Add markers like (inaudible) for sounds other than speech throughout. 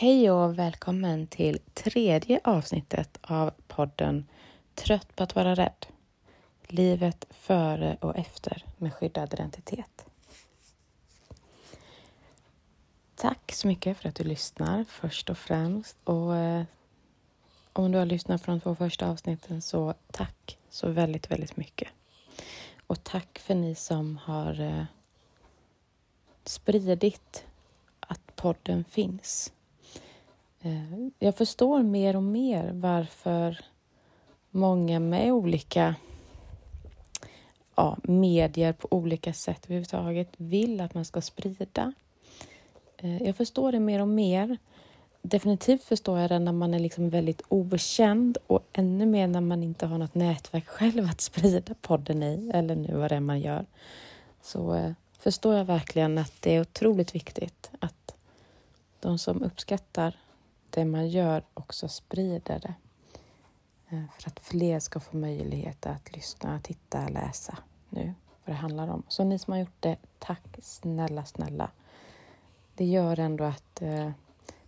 Hej och välkommen till tredje avsnittet av podden Trött på att vara rädd. Livet före och efter med skyddad identitet. Tack så mycket för att du lyssnar först och främst. Och eh, om du har lyssnat från de två första avsnitten så tack så väldigt, väldigt mycket. Och tack för ni som har eh, spridit att podden finns. Eh, jag förstår mer och mer varför många med olika ja, medier på olika sätt överhuvudtaget vill att man ska sprida. Eh, jag förstår det mer och mer. Definitivt förstår jag det när man är liksom väldigt okänd och ännu mer när man inte har något nätverk (laughs) själv att sprida podden i, eller nu vad det är man gör. Så eh, förstår jag verkligen att det är otroligt viktigt att de som uppskattar det man gör också sprider det. Eh, för att fler ska få möjlighet att lyssna, titta, läsa nu vad det handlar om. Så ni som har gjort det, tack snälla, snälla. Det gör ändå att eh,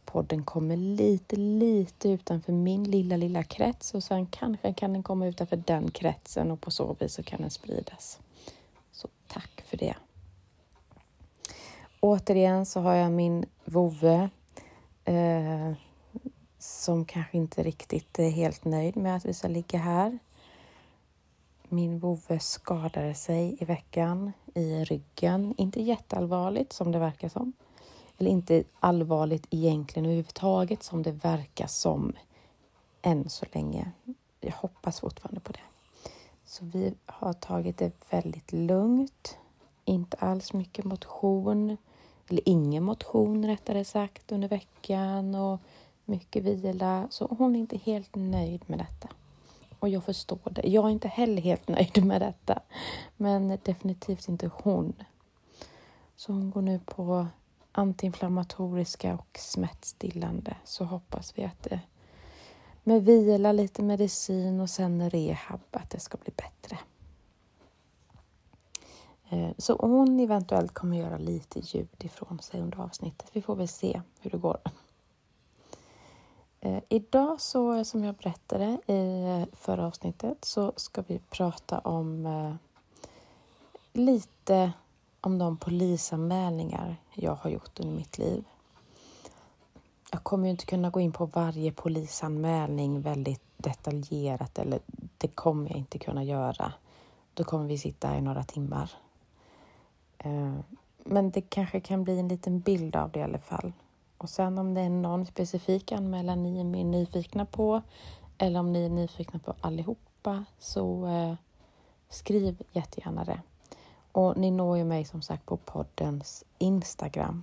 podden kommer lite, lite utanför min lilla, lilla krets och sen kanske kan den komma utanför den kretsen och på så vis så kan den spridas. Så tack för det. Återigen så har jag min vovve eh, som kanske inte riktigt är helt nöjd med att vi ska ligga här. Min vovve skadade sig i veckan i ryggen. Inte jätteallvarligt som det verkar som. Eller inte allvarligt egentligen överhuvudtaget som det verkar som än så länge. Jag hoppas fortfarande på det. Så vi har tagit det väldigt lugnt. Inte alls mycket motion, eller ingen motion rättare sagt under veckan och mycket vila. Så hon är inte helt nöjd med detta. Och jag förstår det. Jag är inte heller helt (laughs) nöjd med detta. Men definitivt inte hon. Så hon går nu på antiinflammatoriska och smärtstillande. Så hoppas vi att det med vila, lite medicin och sen rehab, att det ska bli bättre. Eh, så hon eventuellt kommer göra lite ljud ifrån sig under avsnittet. Vi får väl se hur det går. Eh, idag så, som jag berättade i eh, förra avsnittet, så ska vi prata om eh, lite om de polisanmälningar jag har gjort under mitt liv. Jag kommer ju inte kunna gå in på varje polisanmälning väldigt detaljerat, eller det kommer jag inte kunna göra. Då kommer vi sitta här i några timmar. Eh, men det kanske kan bli en liten bild av det i alla fall. Och sen om det är någon specifik anmälan ni är mer nyfikna på eller om ni är nyfikna på allihopa så eh, skriv jättegärna det. Och ni når ju mig som sagt på poddens Instagram.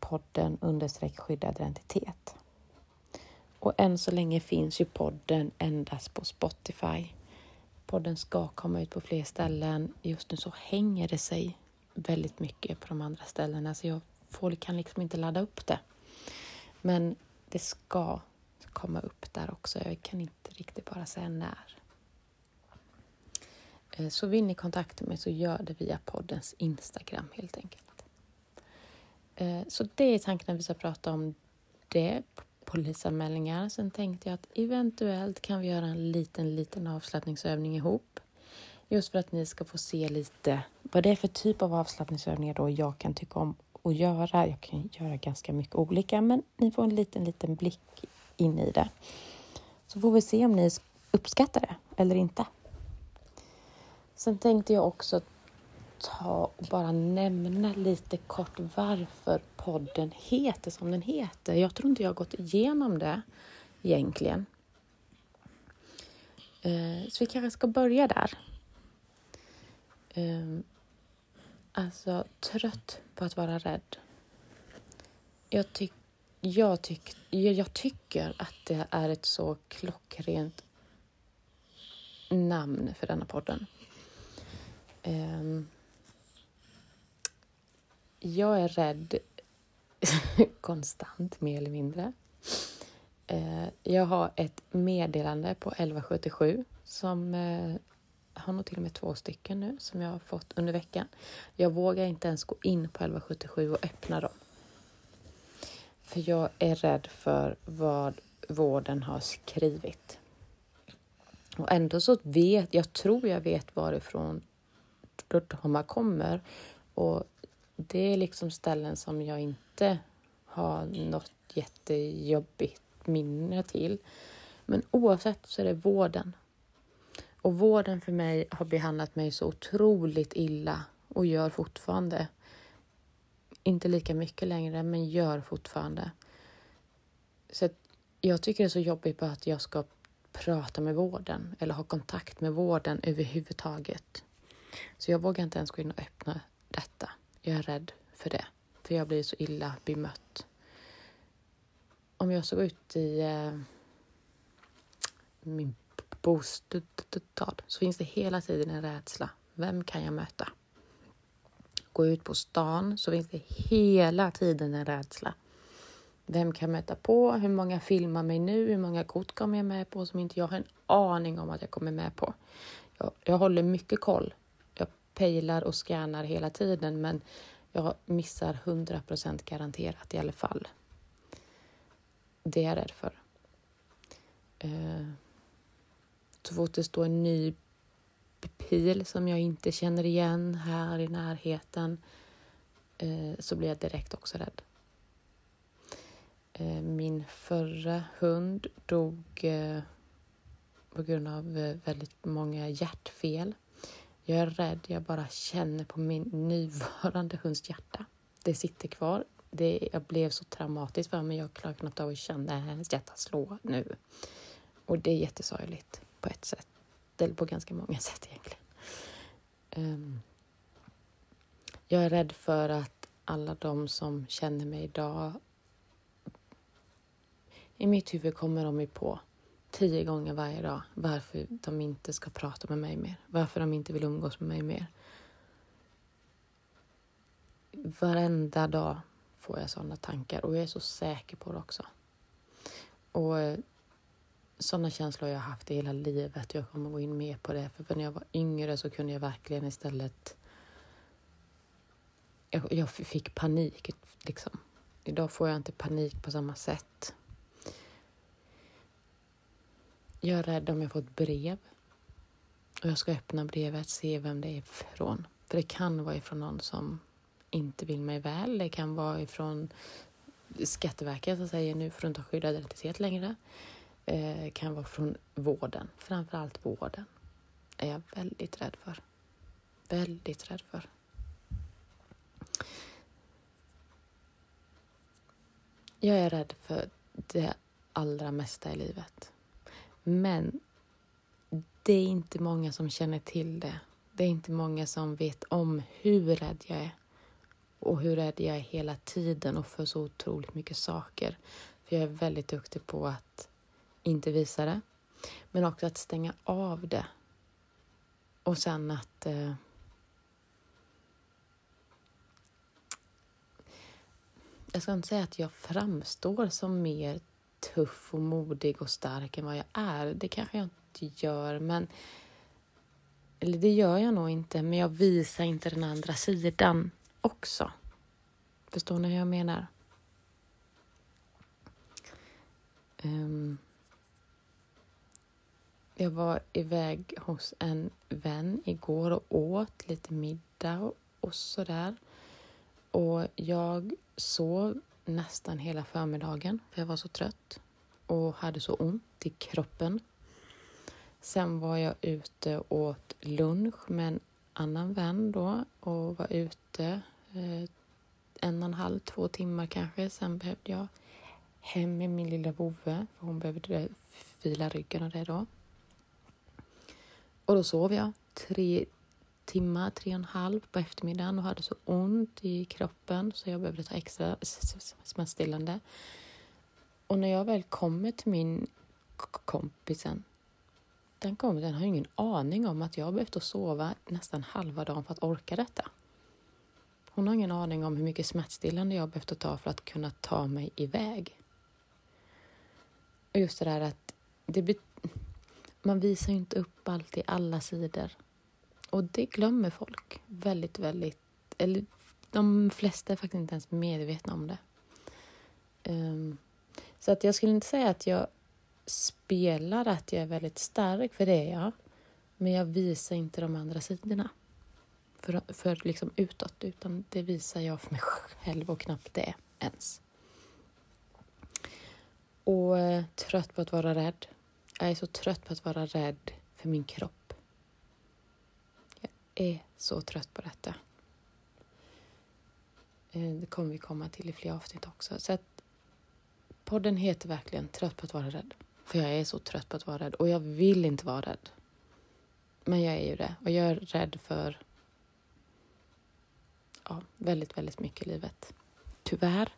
Podden understreck skyddad identitet. Och än så länge finns ju podden endast på Spotify. Podden ska komma ut på fler ställen. Just nu så hänger det sig väldigt mycket på de andra ställena så jag folk kan liksom inte ladda upp det. Men det ska komma upp där också. Jag kan inte riktigt bara säga när. Eh, så vill ni kontakta mig så gör det via poddens Instagram helt enkelt. Eh, så det är tanken att vi ska prata om det, polisanmälningar. Sen tänkte jag att eventuellt kan vi göra en liten, liten avslappningsövning ihop. Just för att ni ska få se lite vad det är för typ av avslappningsövningar då jag kan tycka om att göra. Jag kan göra ganska mycket olika, men ni får en liten, liten blick in i det. Så får vi se om ni uppskattar det eller inte. Sen tänkte jag också ta och bara nämna lite kort varför podden heter som den heter. Jag tror inte jag har gått igenom det egentligen. Eh, så vi kanske ska börja där. Eh, Alltså, trött på att vara rädd. Jag, tyck, jag, tyck, jag tycker att det är ett så klockrent namn för denna podden. Um, jag är rädd (laughs) konstant, mer eller mindre. Uh, jag har ett meddelande på 1177 som uh, har nog till och med två stycken nu som jag har fått under veckan. Jag vågar inte ens gå in på 1177 och öppna dem. För jag är rädd för vad vården har skrivit. Och ändå så vet jag, tror jag vet varifrån man kommer. Och det är liksom ställen som jag inte har något jättejobbigt minne till. Men oavsett så är det vården. Och vården för mig har behandlat mig så otroligt illa och gör fortfarande. Inte lika mycket längre, men gör fortfarande. Så jag tycker det är så jobbigt på att jag ska prata med vården eller ha kontakt med vården överhuvudtaget. Så jag vågar inte ens gå in och öppna detta. Jag är rädd för det, för jag blir så illa bemött. Om jag ska gå ut i eh, min bostad så finns det hela tiden en rädsla. Vem kan jag möta? Gå ut på stan så finns det hela tiden en rädsla. Vem kan möta på? Hur många filmar mig nu? Hur många kort kommer jag med på som inte jag har en aning om att jag kommer med på? Jag, jag håller mycket koll. Jag pejlar och scannar hela tiden men jag missar 100% garanterat i alla fall. Det är jag rädd för. Uh, så fort det står en ny pil som jag inte känner igen här i närheten eh, så blir jag direkt också rädd. Eh, min förra hund dog eh, på grund av väldigt många hjärtfel. Jag är rädd, jag bara känner på min nuvarande hunds hjärta. Det sitter kvar. Det jag blev så traumatiskt för mig. Jag klarar knappt av att känna äh, hennes hjärta slå nu. Och det är jättesorgligt på ett sätt. Eller på ganska många (laughs) sätt egentligen. Um, jag är rädd för att alla de som känner mig idag i mitt huvud kommer de ju på tio gånger varje dag varför de inte ska prata med mig mer. Varför de inte vill umgås med mig mer. Varenda dag får jag sådana tankar och jag är så säker på det också. Och eh, sådana känslor har jag haft i hela livet. Jag kommer gå in mer på det, för när jag var yngre så kunde jag verkligen istället... Jag, jag fick panik, liksom. Idag får jag inte panik på samma sätt. Jag är rädd om jag får ett brev och jag ska öppna brevet, se vem det är ifrån. För det kan vara ifrån någon som inte vill mig väl. Det kan vara ifrån Skatteverket som säger nu får du inte ha skyddad identitet längre. Eh, kan vara från vården, framförallt vården. är jag väldigt rädd för. Väldigt rädd för. Jag är rädd för det allra mesta i livet. Men det är inte många som känner till det. Det är inte många som vet om hur rädd jag är och hur rädd jag är hela tiden och för så otroligt mycket saker. För jag är väldigt duktig på att inte visa det, men också att stänga av det. Och sen att eh, jag ska inte säga att jag framstår som mer tuff och modig och stark än vad jag är. Det kanske jag inte gör, men... Eller det gör jag nog inte, men jag visar inte den andra sidan också. Förstår ni hur jag menar? Um, jag var iväg hos en vän igår och åt lite middag och, sådär. Och jag sov nästan hela förmiddagen för jag var så trött och hade så ont i kroppen. Sen var jag ute och åt lunch med en annan vän då och var ute eh, en och en halv, två timmar kanske. Sen behövde jag hem med min lilla vovve, för hon behövde fila ryggen och det då. Och då sov jag tre timmar, tre och en halv på eftermiddagen och hade så ont i kroppen så jag behövde ta extra smärtstillande. Och när jag väl kommer till min kompisen, den kompisen har ingen aning om att jag behövt sova nästan halva dagen för att orka detta. Hon har ingen aning om hur mycket smärtstillande jag behövt ta för att kunna ta mig iväg. Och just det där att det man visar ju inte upp allt i alla sidor. Och det glömmer folk väldigt, väldigt... Eller de flesta är faktiskt inte ens medvetna om det. Um, så att jag skulle inte säga att jag spelar att jag är väldigt stark, för det är jag. Men jag visar inte de andra sidorna för, för liksom utåt, utan det visar jag för mig själv och knappt det ens. Och eh, trött på att vara rädd. Jag är så trött på att vara rädd för min kropp. Jag är så trött på detta. Eh, det kommer vi komma till i fler avsnitt också. Så att podden heter verkligen Trött på att vara rädd. För jag är så trött på att vara rädd och jag vill inte vara rädd. Men jag är ju det och jag är rädd för ja, väldigt, väldigt mycket i livet. Tyvärr.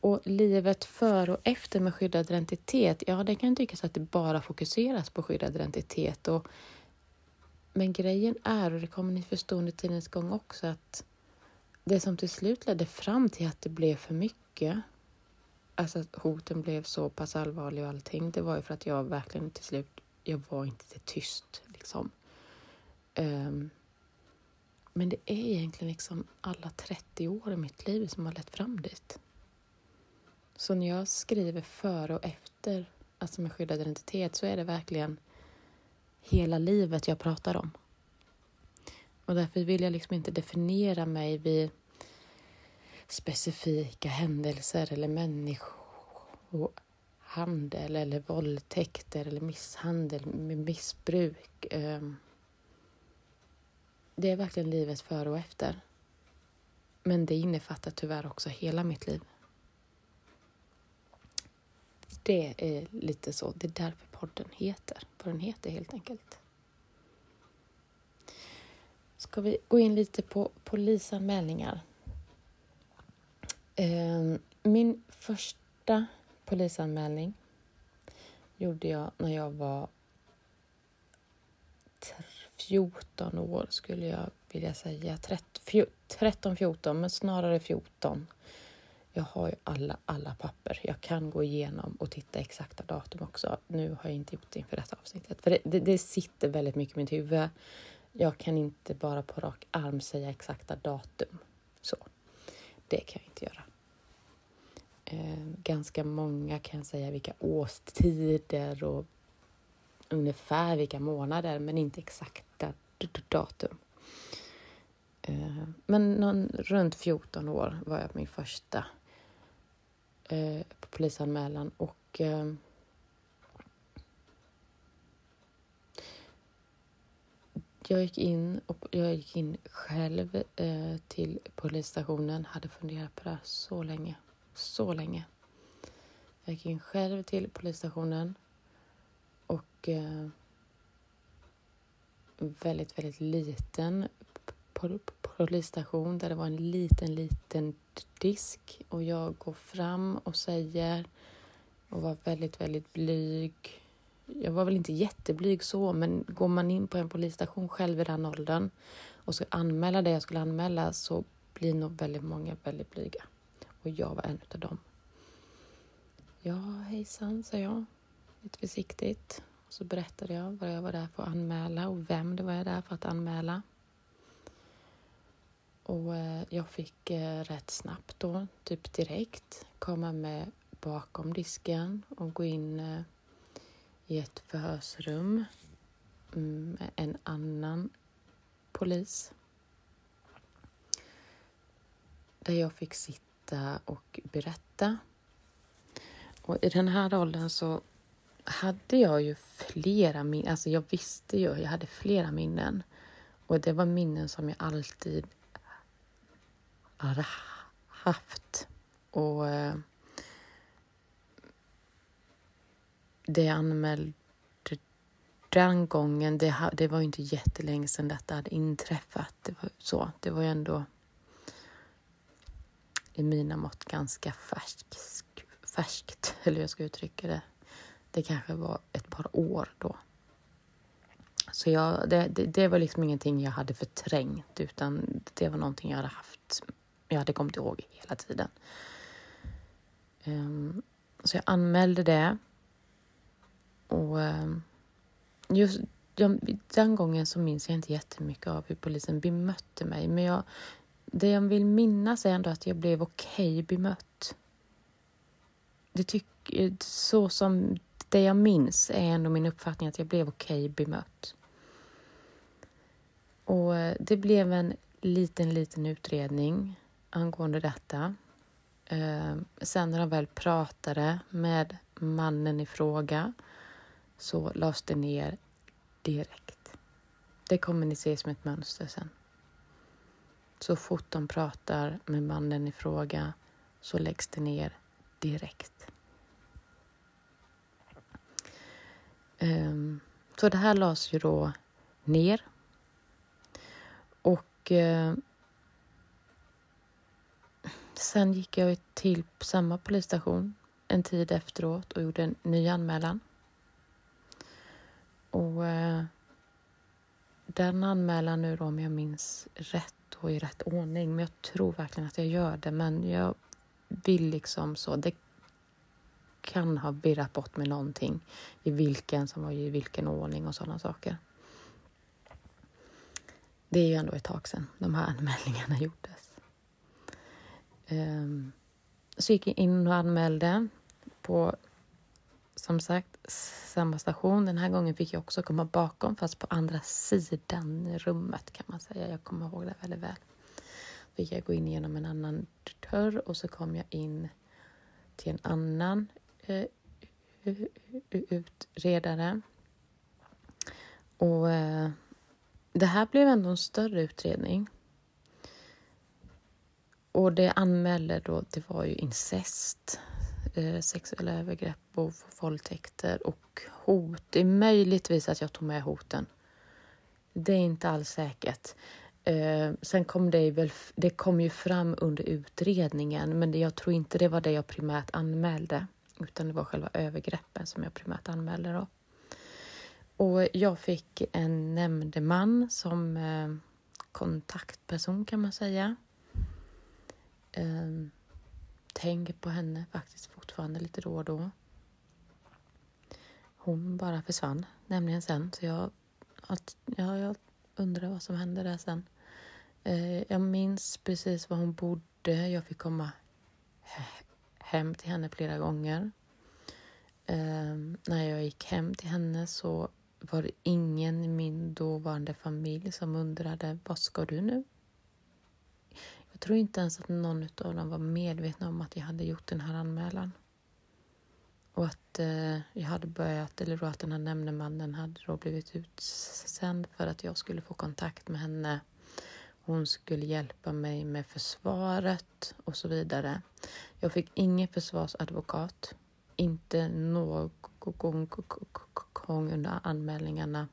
Och livet före och efter med skyddad identitet, ja det kan tyckas att det bara fokuseras på skyddad identitet. Och, men grejen är, och det kommer ni förstå under tidens gång också, att det som till slut ledde fram till att det blev för mycket, alltså att hoten blev så pass allvarliga och allting, det var ju för att jag verkligen till slut, jag var inte tyst liksom. Um, men det är egentligen liksom alla 30 år i mitt liv som har lett fram dit. Så när jag skriver före och efter, alltså med skyddad identitet, så är det verkligen hela livet jag pratar om. Och därför vill jag liksom inte definiera mig vid specifika händelser eller människohandel eller våldtäkter eller misshandel med missbruk. Ehm. Det är verkligen livet före och efter. Men det innefattar tyvärr också hela mitt liv. Det är lite så, det är därför podden heter vad den heter helt enkelt. Ska vi gå in lite på polisanmälningar? Ehm, min första polisanmälning gjorde jag när jag var 14 år skulle jag vilja säga. 13, 14, men snarare 14. Jag har ju alla, alla papper. Jag kan gå igenom och titta exakta datum också. Nu har jag inte gjort det inför detta avsnittet, för det, det, det sitter väldigt mycket i mitt huvud. Jag kan inte bara på rak arm säga exakta datum. Så, det kan jag inte göra. Eh, ganska många kan säga vilka årstider och ungefär vilka månader, men inte exakta datum. Eh, men någon, runt 14 år var jag på min första eh, polisanmälan och eh, jag gick in och jag gick in själv eh, till polisstationen, hade funderat på det här så länge, så länge. Jag gick in själv till polisstationen och eh, väldigt, väldigt liten polisstation där det var en liten, liten disk och jag går fram och säger och var väldigt, väldigt blyg. Jag var väl inte jätteblyg så, men går man in på en polisstation själv i den åldern och ska anmäla det jag skulle anmäla så blir nog väldigt många väldigt blyga. Och jag var en av dem. Ja, hejsan, sa jag lite försiktigt. Och så berättade jag vad jag var där för att anmäla och vem det var jag där för att anmäla. Och eh, jag fick eh, rätt snabbt då, typ direkt, komma med bakom disken och gå in eh, i ett förhörsrum mm, med en annan polis. Där jag fick sitta och berätta. Och i den här åldern så hade jag ju flera minnen, alltså jag visste ju, jag hade flera minnen. Och det var minnen som jag alltid hade haft. Och eh, det jag anmälde den gången, det, det var ju inte jättelänge sedan detta hade inträffat. Det var så, det var ju ändå i mina mått ganska färskt, färskt (laughs) eller hur jag ska uttrycka det. Det kanske var ett par år då. Så jag, det, det, det, var liksom ingenting jag hade förträngt utan det var någonting jag hade haft, jag hade kommit ihåg hela tiden. Um, så jag anmälde det. Och um, just jag, den gången så minns jag inte jättemycket av hur polisen bemötte mig. Men jag, det jag vill minnas är ändå att jag blev okej okay bemött. det tyck, så som det jag minns är ändå min uppfattning att jag blev okej okay bemött. Och eh, det blev en liten, liten utredning angående detta. Eh, sen när de väl pratade med mannen i fråga så lades det ner direkt. Det kommer ni se som ett mönster sen. Så fort de pratar med mannen i fråga så läggs det ner direkt. Um, så det här lades ju då ner. Och uh, sen gick jag till samma polisstation en tid efteråt och gjorde en ny anmälan. Och eh, den anmälan nu då, om jag minns rätt och i rätt ordning, men jag tror verkligen att jag gör det, men jag vill liksom så. Det kan ha virrat bort med någonting i vilken som var i vilken ordning och sådana saker. Det är ju ändå ett tag sedan de här anmälningarna (laughs) gjordes. Ehm, så gick jag in och anmälde på som sagt samma station. Den här gången fick jag också komma bakom fast på andra sidan rummet kan man säga. Jag kommer ihåg det väldigt väl. Fick jag gå in genom en annan dörr och så kom jag in till en annan eh, utredare. Och eh, det här blev ändå en större utredning. Och det anmälde då, det var ju incest, eh, sexuella övergrepp och våldtäkter och hot. Det är möjligtvis att jag tog med hoten. Det är inte alls säkert. Eh, sen kom det väl, det kom ju fram under utredningen, men jag tror inte det var det jag primärt anmälde, utan det var själva övergreppen som jag primärt anmälde då. Och jag fick en nämndeman som eh, kontaktperson kan man säga. Eh, tänker på henne faktiskt fortfarande lite då och då. Hon bara försvann nämligen sen, så jag, att, ja, jag undrar vad som hände där sen. Eh, jag minns precis var hon bodde. Jag fick komma hem till henne flera gånger. Eh, när jag gick hem till henne så var det ingen i min dåvarande familj som undrade vad ska du nu? Jag tror inte ens att någon av dem var medvetna om att jag hade gjort den här anmälan. Och att eh, jag hade börjat, eller då att den här nämndemannen hade då blivit utsänd för att jag skulle få kontakt med henne hon skulle hjälpa mig med försvaret och så vidare. Jag fick ingen försvarsadvokat. Inte någon gång under anmälningarna.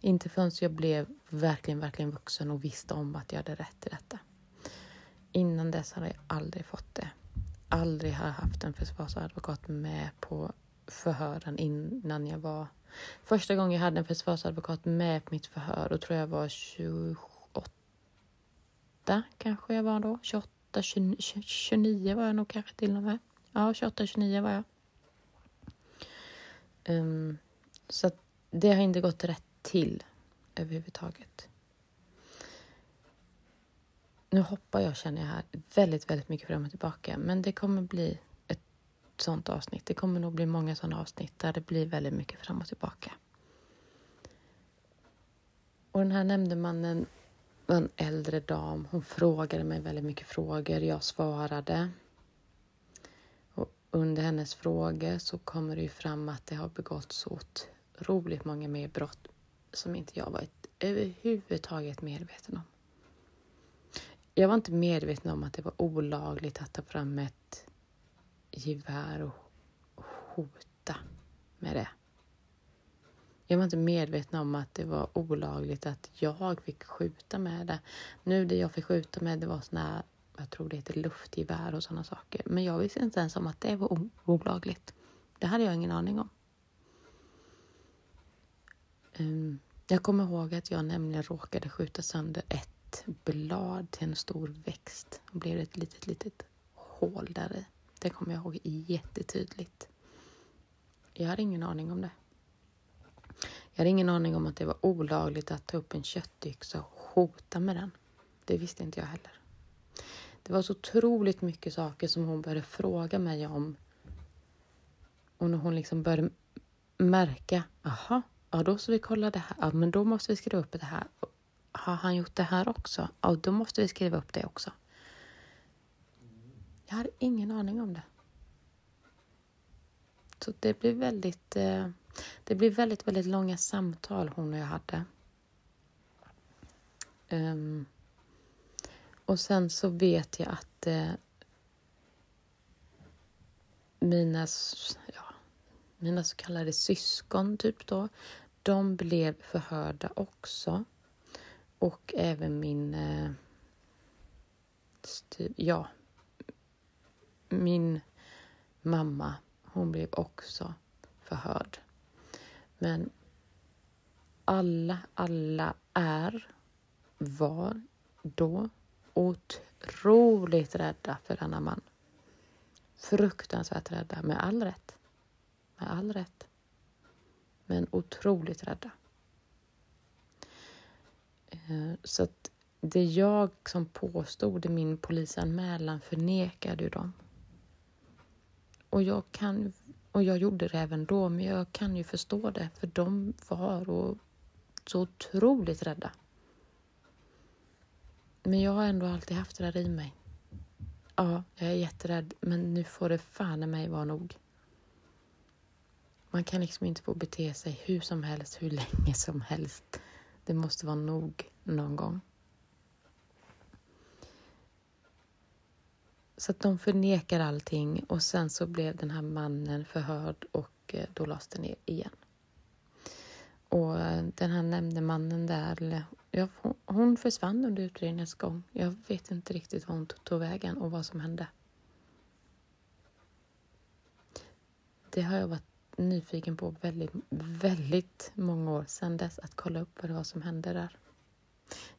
Inte förrän jag blev verkligen, verkligen vuxen och visste om att jag hade rätt till detta. Innan dess hade jag aldrig fått det. Aldrig har jag haft en försvarsadvokat med på förhören innan jag var... Första gången jag hade en försvarsadvokat med på mitt förhör, då tror jag var 28 kanske jag var då. 28, 29, 29 var jag nog kanske till och med. Ja, 28, 29 var jag. Um, så det har inte gått rätt till överhuvudtaget. Nu hoppar jag känner jag här väldigt, väldigt mycket fram och tillbaka, men det kommer bli ett sånt avsnitt. Det kommer nog bli många sådana avsnitt där det blir väldigt mycket fram och tillbaka. Och den här nämndemannen var en äldre dam. Hon frågade mig väldigt mycket frågor. Jag svarade. Och under hennes frågor så kommer det ju fram att det har begåtts så otroligt många mer brott som inte jag varit överhuvudtaget medveten om. Jag var inte medveten om att det var olagligt att ta fram ett gevär och hota med det. Jag var inte medveten om att det var olagligt att jag fick skjuta med det. Nu det jag fick skjuta med det var såna här, jag tror det heter luftgevär och sådana saker. Men jag visste inte ens om att det var olagligt. Det hade jag ingen aning om. Um, jag kommer ihåg att jag nämligen råkade skjuta sönder ett blad till en stor växt. och blev ett litet, litet hål där i. Det kommer jag ihåg jättetydligt. Jag hade ingen aning om det. Jag hade ingen aning om att det var olagligt att ta upp en köttyxa och hota med den. Det visste inte jag heller. Det var så otroligt mycket saker som hon började fråga mig om Och när hon liksom började märka, aha, ja då ska vi kolla det här, ja men då måste vi skriva upp det här. Har han gjort det här också? Ja, då måste vi skriva upp det också. Jag hade ingen aning om det. Så det blev väldigt, eh, det blir väldigt, väldigt långa samtal hon och jag hade. Um, och sen så vet jag att eh, mina, ja, mina så kallade syskon, typ då, de blev förhörda också. Och även min... Eh, styr, ja, min mamma, hon blev också förhörd. Men alla, alla är, var då otroligt rädda för denna man. Fruktansvärt rädda, med all rätt. Med all rätt. Men otroligt rädda. Eh, så att det jag som påstod i min polisanmälan förnekade ju dem. Och jag, kan, och jag gjorde det även då, men jag kan ju förstå det, för de var och så otroligt rädda. Men jag har ändå alltid haft det där i mig. Ja, jag är jätterädd, men nu får det fan i mig vara nog. Man kan liksom inte få bete sig hur som helst, hur länge som helst. Det måste vara nog någon gång. Så att de förnekar allting och sen så blev den här mannen förhörd och eh, då lades det ner igen. Och eh, den här nämndemannen där, ja, hon försvann under utredningens gång. Jag vet inte riktigt var hon tog vägen och vad som hände. Det har jag varit nyfiken på väldigt, väldigt många år sedan dess, att kolla upp vad det var som hände där.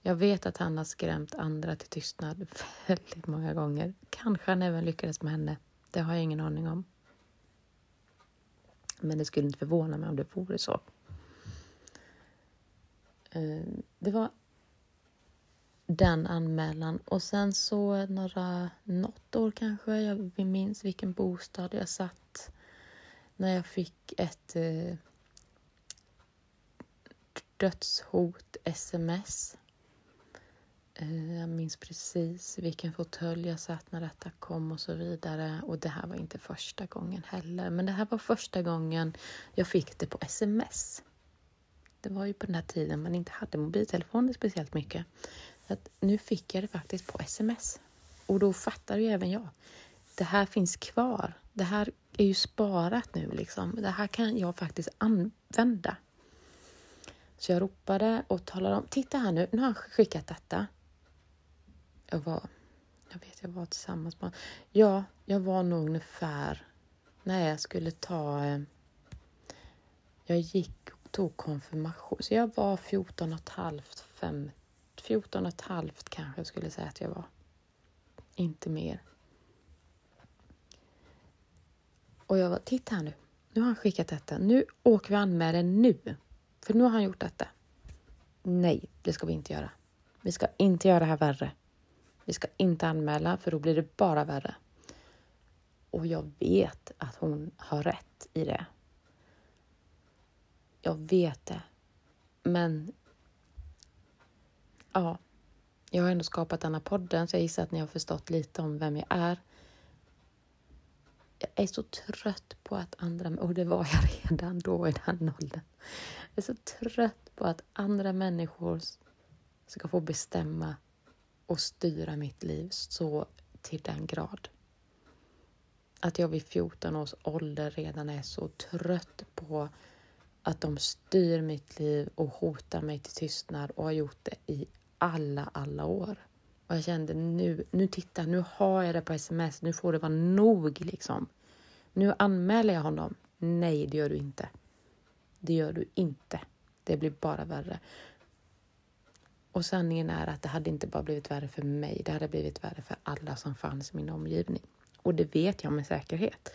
Jag vet att han har skrämt andra till tystnad (laughs) väldigt många gånger. Kanske han även lyckades med henne. Det har jag ingen aning om. Men det skulle inte förvåna mig om det vore så. Eh, det var den anmälan och sen så några, något år kanske, jag minns vilken bostad jag satt när jag fick ett eh, dödshot sms. Eh, jag minns precis vilken fåtölj jag satt när detta kom och så vidare. Och det här var inte första gången heller, men det här var första gången jag fick det på sms. Det var ju på den här tiden man inte hade mobiltelefoner speciellt mycket. Så att nu fick jag det faktiskt på sms. Och då fattade ju även jag. Det här finns kvar. Det här är ju sparat nu liksom. Det här kan jag faktiskt använda. Så jag ropade och talade om, titta här nu, nu har han skickat detta. Jag var, jag vet, jag var tillsammans med Ja, jag var nog ungefär när jag skulle ta, eh, jag gick och tog konfirmation, så jag var 14 och ett halvt, 5, 14 och ett halvt kanske jag skulle säga att jag var. Inte mer. Och jag var, titta här nu, nu har han skickat detta, nu åker vi och anmäler nu. För nu har han gjort detta. Nej, det ska vi inte göra. Vi ska inte göra det här värre. Vi ska inte anmäla för då blir det bara värre. Och jag vet att hon har rätt i det. Jag vet det. Men ja, jag har ändå skapat den här podden så jag gissar att ni har förstått lite om vem jag är. Jag är så trött på att andra, och det var jag redan då i den åldern. Jag är så trött på att andra människor ska få bestämma och styra mitt liv så till den grad. Att jag vid 14 års ålder redan är så trött på att de styr mitt liv och hotar mig till tystnad och har gjort det i alla, alla år. Och jag kände nu, nu titta, nu har jag det på sms, nu får det vara nog liksom. Nu anmäler jag honom. Nej, det gör du inte. Det gör du inte. Det blir bara värre. Och sanningen är att det hade inte bara blivit värre för mig, det hade blivit värre för alla som fanns i min omgivning. Och det vet jag med säkerhet.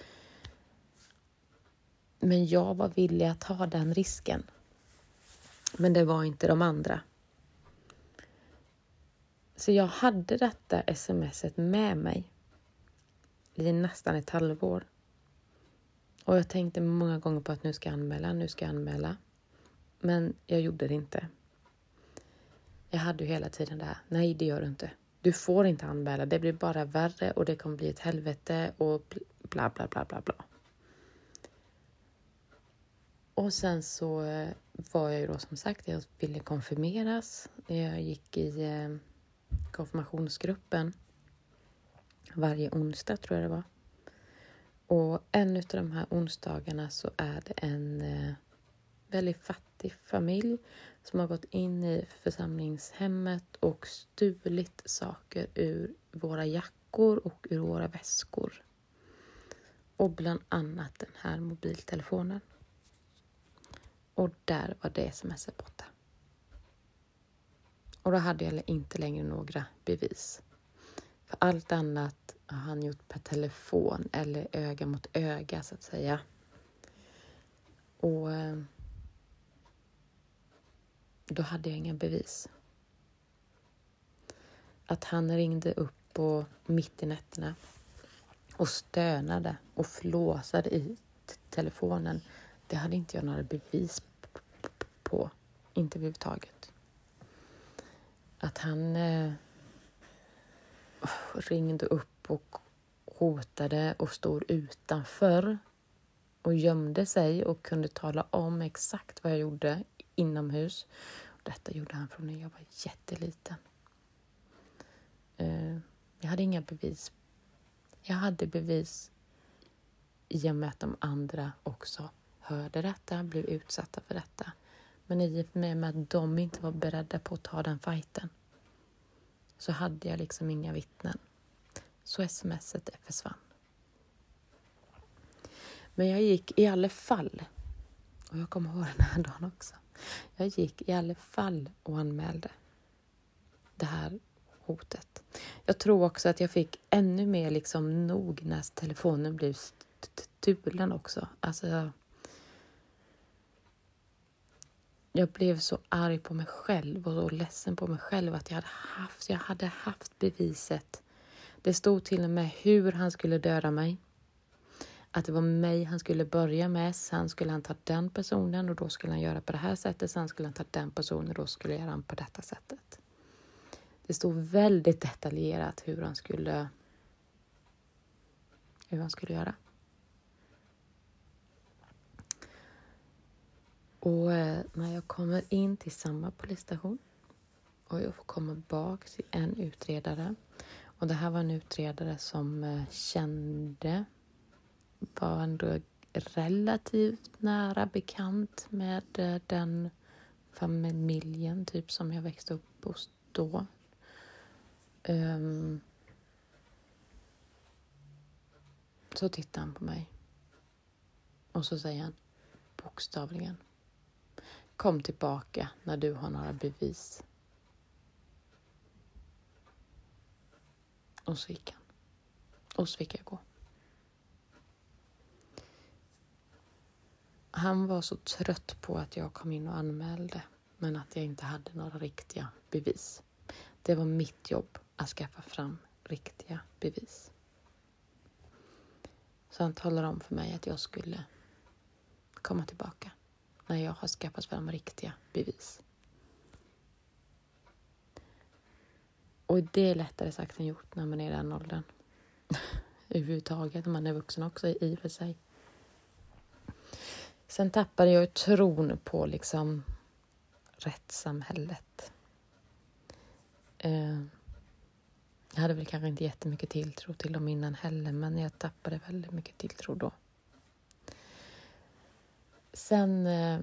Men jag var villig att ta den risken. Men det var inte de andra. Så jag hade detta smset med mig i nästan ett halvår. Och jag tänkte många gånger på att nu ska jag anmäla, nu ska jag anmäla. Men jag gjorde det inte. Jag hade ju hela tiden det här, nej det gör du inte. Du får inte anmäla, det blir bara värre och det kommer bli ett helvete och bla bla bla bla bla. Och sen så eh, var jag ju då som sagt, jag ville konfirmeras. Jag gick i eh, konfirmationsgruppen varje onsdag tror jag det var. Och en av de här onsdagarna så är det en eh, väldigt fattig familj som har gått in i församlingshemmet och stulit saker ur våra jackor och ur våra väskor. Och bland annat den här mobiltelefonen. Och där var det smset borta. Och då hade jag inte längre några bevis. För allt annat har han gjort per telefon eller öga mot öga så att säga. Och eh, då hade jag inga bevis. Att han ringde upp på mitt i nätterna och stönade och flåsade i telefonen. Det hade inte jag några bevis på, inte överhuvudtaget. Att han eh, ringde upp och hotade och stod utanför och gömde sig och kunde tala om exakt vad jag gjorde inomhus. Detta gjorde han från när jag var jätteliten. Eh, jag hade inga bevis. Jag hade bevis i och med att de andra också hörde detta, blev utsatta för detta. Men i och med att de inte var beredda på att ta den fighten så hade jag liksom inga vittnen. Så smset försvann. Men jag gick i alla fall, och jag kommer ihåg den här dagen också. Jag gick i alla fall och anmälde det här hotet. Jag tror också att jag fick ännu mer liksom nog när telefonen blev stulen också. Alltså, jag blev så arg på mig själv och så ledsen på mig själv att jag hade haft, jag hade haft beviset. Det stod till och med hur han skulle döda mig. Att det var mig han skulle börja med, sen skulle han ta den personen och då skulle han göra på det här sättet, sen skulle han ta den personen och då skulle han göra på detta sättet. Det stod väldigt detaljerat hur han skulle hur han skulle göra. Och eh, när jag kommer in till samma polisstation och jag får komma bak till en utredare. Och det här var en utredare som eh, kände, var ändå relativt nära bekant med eh, den familjen, typ som jag växte upp hos då. Um, så tittar han på mig och så säger han bokstavligen Kom tillbaka när du har några bevis. Och så gick han. Och så fick jag gå. Han var så trött på att jag kom in och anmälde, men att jag inte hade några riktiga bevis. Det var mitt jobb att skaffa fram riktiga bevis. Så han talade om för mig att jag skulle komma tillbaka när jag har skaffat fram riktiga bevis. Och det är lättare sagt än gjort när man är i den åldern. (laughs) Överhuvudtaget, när man är vuxen också i och för sig. Sen tappade jag tron på liksom rättssamhället. Eh, jag hade väl kanske inte jättemycket tilltro till dem innan heller, men jag tappade väldigt mycket tilltro då. Sen eh,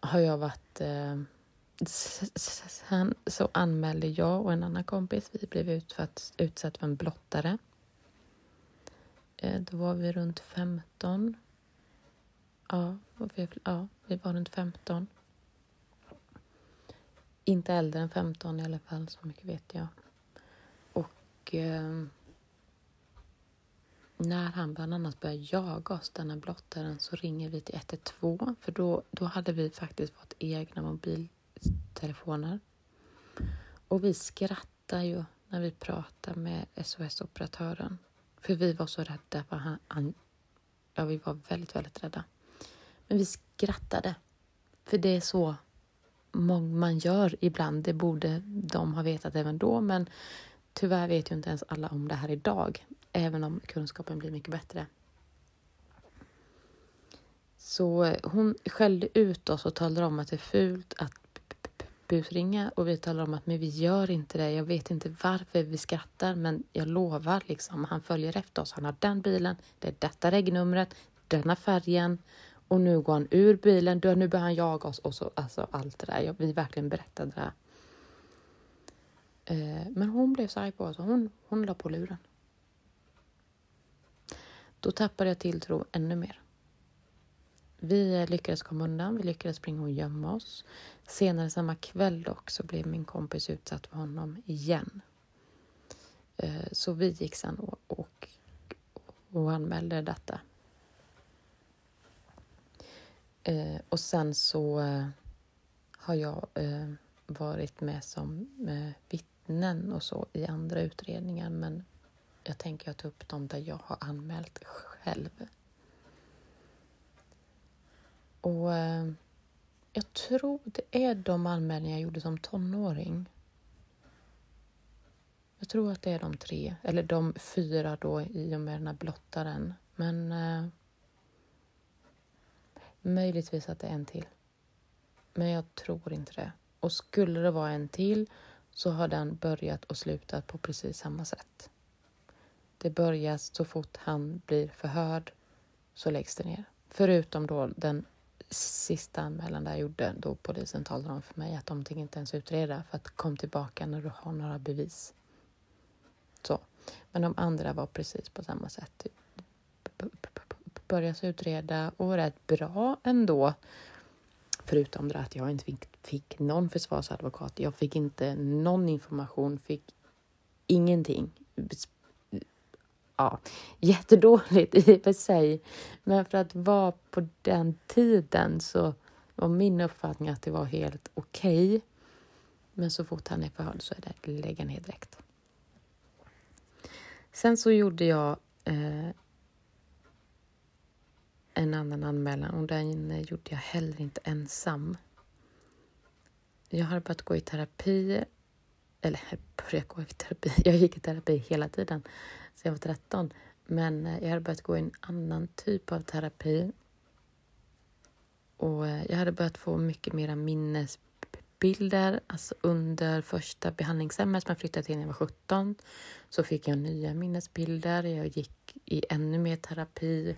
har jag varit... Eh, sen så anmälde jag och en annan kompis, vi blev utsatt, utsatt för en blottare. Eh, då var vi runt 15. Ja, vi, ja, vi var runt 15. Inte äldre än 15 i alla fall, så mycket vet jag. Och... Eh, när han bland annat börjar jaga oss, denna blottaren, så ringer vi till 112 för då, då hade vi faktiskt fått egna mobiltelefoner. Och vi skrattar ju när vi pratar med SOS-operatören. För vi var så rädda för han, han Ja, vi var väldigt, väldigt rädda. Men vi skrattade. För det är så man gör ibland. Det borde de ha vetat även då, men tyvärr vet ju inte ens alla om det här idag, även om kunskapen blir mycket bättre. Så eh, hon skällde ut oss och talade om att det är fult att busringa och vi talar om att men vi gör inte det. Jag vet inte varför vi skrattar, men jag lovar liksom. Han följer efter oss. Han har den bilen, det är detta regnumret, denna färgen och nu går han ur bilen. Då, nu börjar han jaga oss och så alltså allt det där. Jag, vi verkligen berättade det. Eh, men hon blev så arg på oss och hon, hon la på luren. Då tappade jag tilltro ännu mer. Vi lyckades komma undan, vi lyckades springa och gömma oss. Senare samma kväll dock så blev min kompis utsatt för honom igen. Eh, så vi gick sen och, och, och anmälde detta. Eh, och sen så eh, har jag varit med som vittnen och så i andra utredningar men jag tänker att ta upp dem där jag har anmält själv. Och eh, jag tror det är de anmälningar jag gjorde som tonåring. Jag tror att det är de tre, eller de fyra då i och med den här blottaren. Men eh, möjligtvis att det är en till. Men jag tror inte det. Och skulle det vara en till så har den börjat och slutat på precis samma sätt. Det börjar så fort han blir förhörd så läggs det ner. Förutom då den sista anmälan där jag gjorde, då polisen talade om för mig att de tänker inte ens utreda för att kom tillbaka när du har några bevis. Så. Men de andra var precis på samma sätt. Typ, börjas utreda och rätt bra ändå. Förutom det att jag inte fick, fick någon försvarsadvokat. Jag fick inte någon information, fick ingenting ja, jättedåligt i och för sig. Men för att vara på den tiden så var min uppfattning att det var helt okej. Okay. Men så fort han är förhörd så är det lägga ner direkt. Sen så gjorde jag eh, en annan anmälan och den gjorde jag heller inte ensam. Jag hade börjat gå i terapi, eller börjat gå i terapi, jag gick i terapi hela tiden jag var 13. Men eh, jag hade börjat gå i en annan typ av terapi. Och eh, jag hade börjat få mycket mera minnesbilder. Alltså under första behandlingshemmet som jag flyttade till när jag var 17 så fick jag nya minnesbilder. Jag gick i ännu mer terapi.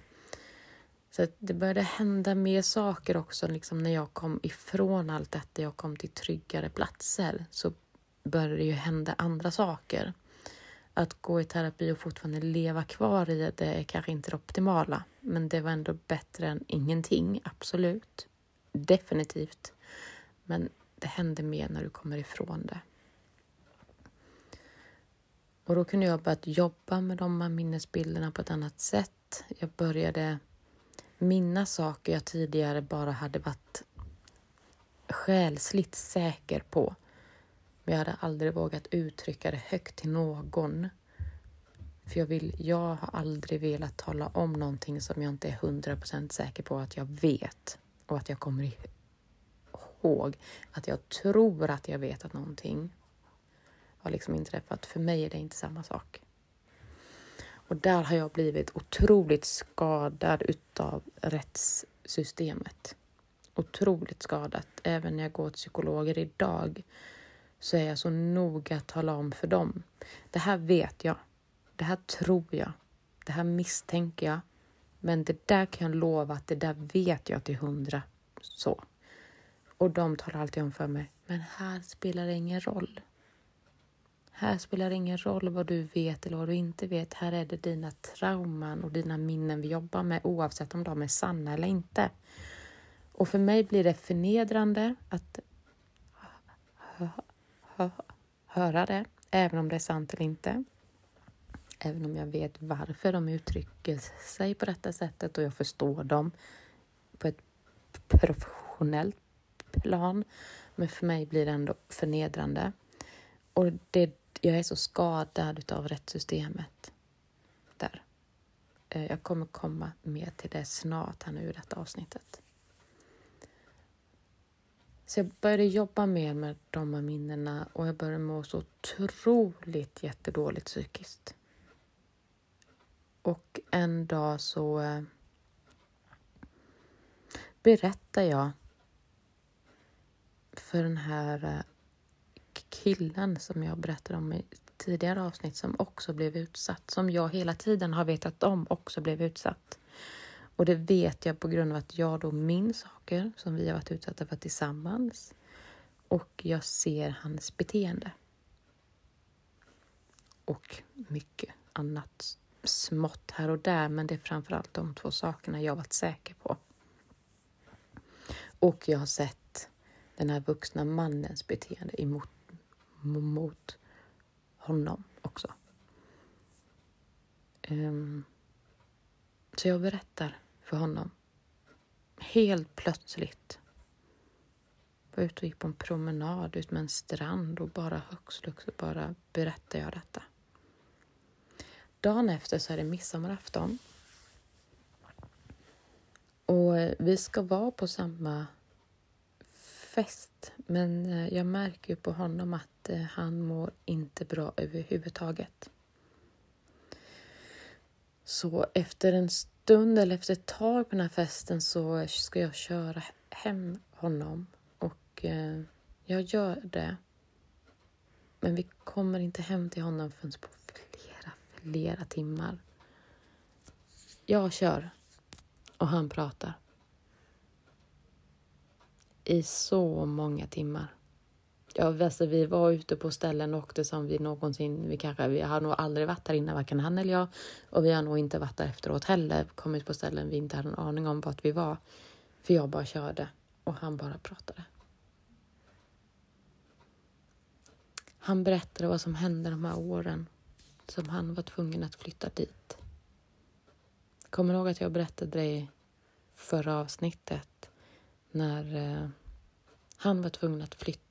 Så det började hända mer saker också liksom när jag kom ifrån allt detta. Jag kom till tryggare platser så började det ju hända andra saker att gå i terapi och fortfarande leva kvar i det är kanske inte det optimala, men det var ändå bättre än ingenting, absolut. Definitivt. Men det händer mer när du kommer ifrån det. Och då kunde jag börja jobba med de här minnesbilderna på ett annat sätt. Jag började minnas saker jag tidigare bara hade varit själsligt säker på. Men jag hade aldrig vågat uttrycka det högt till någon. För jag, vill, jag har aldrig velat tala om någonting som jag inte är hundra procent säker på att jag vet och att jag kommer ihåg. Att jag tror att jag vet att någonting har liksom inträffat. För mig är det inte samma sak. Och där har jag blivit otroligt skadad utav rättssystemet. Otroligt skadad. Även när jag går till psykologer idag så är jag så noga att tala om för dem. Det här vet jag. Det här tror jag. Det här misstänker jag. Men det där kan jag lova att det där vet jag till hundra så. Och de talar alltid om för mig, men här spelar det ingen roll. Här spelar det ingen roll vad du vet eller vad du inte vet. Här är det dina trauman och dina minnen vi jobbar med oavsett om de är sanna eller inte. Och för mig blir det förnedrande att höra det, även om det är sant eller inte. Även om jag vet varför de uttrycker sig på detta sättet och jag förstår dem på ett professionellt plan. Men för mig blir det ändå förnedrande. Och det, jag är så skadad av rättssystemet där. Eh, jag kommer komma mer till det snart här nu i detta avsnittet. Så jag började jobba mer med de här minnena och jag började må så otroligt jättedåligt psykiskt. Och en dag så eh, berättar jag för den här eh, killen som jag berättade om i tidigare avsnitt som också blev utsatt, som jag hela tiden har vetat om också blev utsatt. Och det vet jag på grund av att jag då minns saker som vi har varit utsatta för tillsammans och jag ser hans beteende. Och mycket annat smått här och där, men det är framförallt de två sakerna jag varit säker på. Och jag har sett den här vuxna mannens beteende emot mot honom också. Um, så jag berättar för honom. Helt plötsligt. Var ute och gick på en promenad ut med en strand och bara högst bara berättade jag detta. Dagen efter så är det midsommarafton. Och eh, vi ska vara på samma fest, men eh, jag märker ju på honom att eh, han mår inte bra överhuvudtaget. Så efter en stund eller efter ett tag på den här festen så ska jag köra hem honom och eh, jag gör det. Men vi kommer inte hem till honom förrän på flera, flera timmar. Jag kör och han pratar i så många timmar. Ja, alltså, vi var ute på ställen och åkte som vi någonsin, vi kanske, vi har nog aldrig varit där innan, varken han eller jag. Och vi har nog inte varit där efteråt heller, kommit på ställen vi inte hade en aning om vart vi var. För jag bara körde och han bara pratade. Han berättade vad som hände de här åren som han var tvungen att flytta dit. Kommer ihåg att jag berättade det i förra avsnittet när eh, han var tvungen att flytta.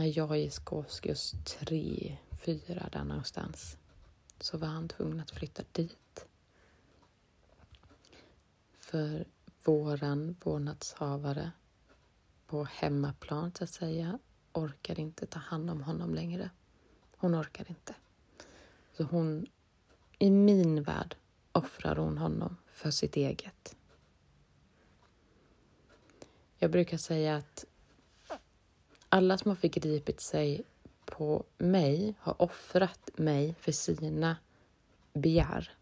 När jag gick årskurs tre, fyra där någonstans så var han tvungen att flytta dit. För våran vårdnadshavare på hemmaplan så att säga orkar inte ta hand om honom längre. Hon orkar inte. Så hon, i min värld, offrar hon honom för sitt eget. Jag brukar säga att alla som har förgripit sig på mig har offrat mig för sina begär.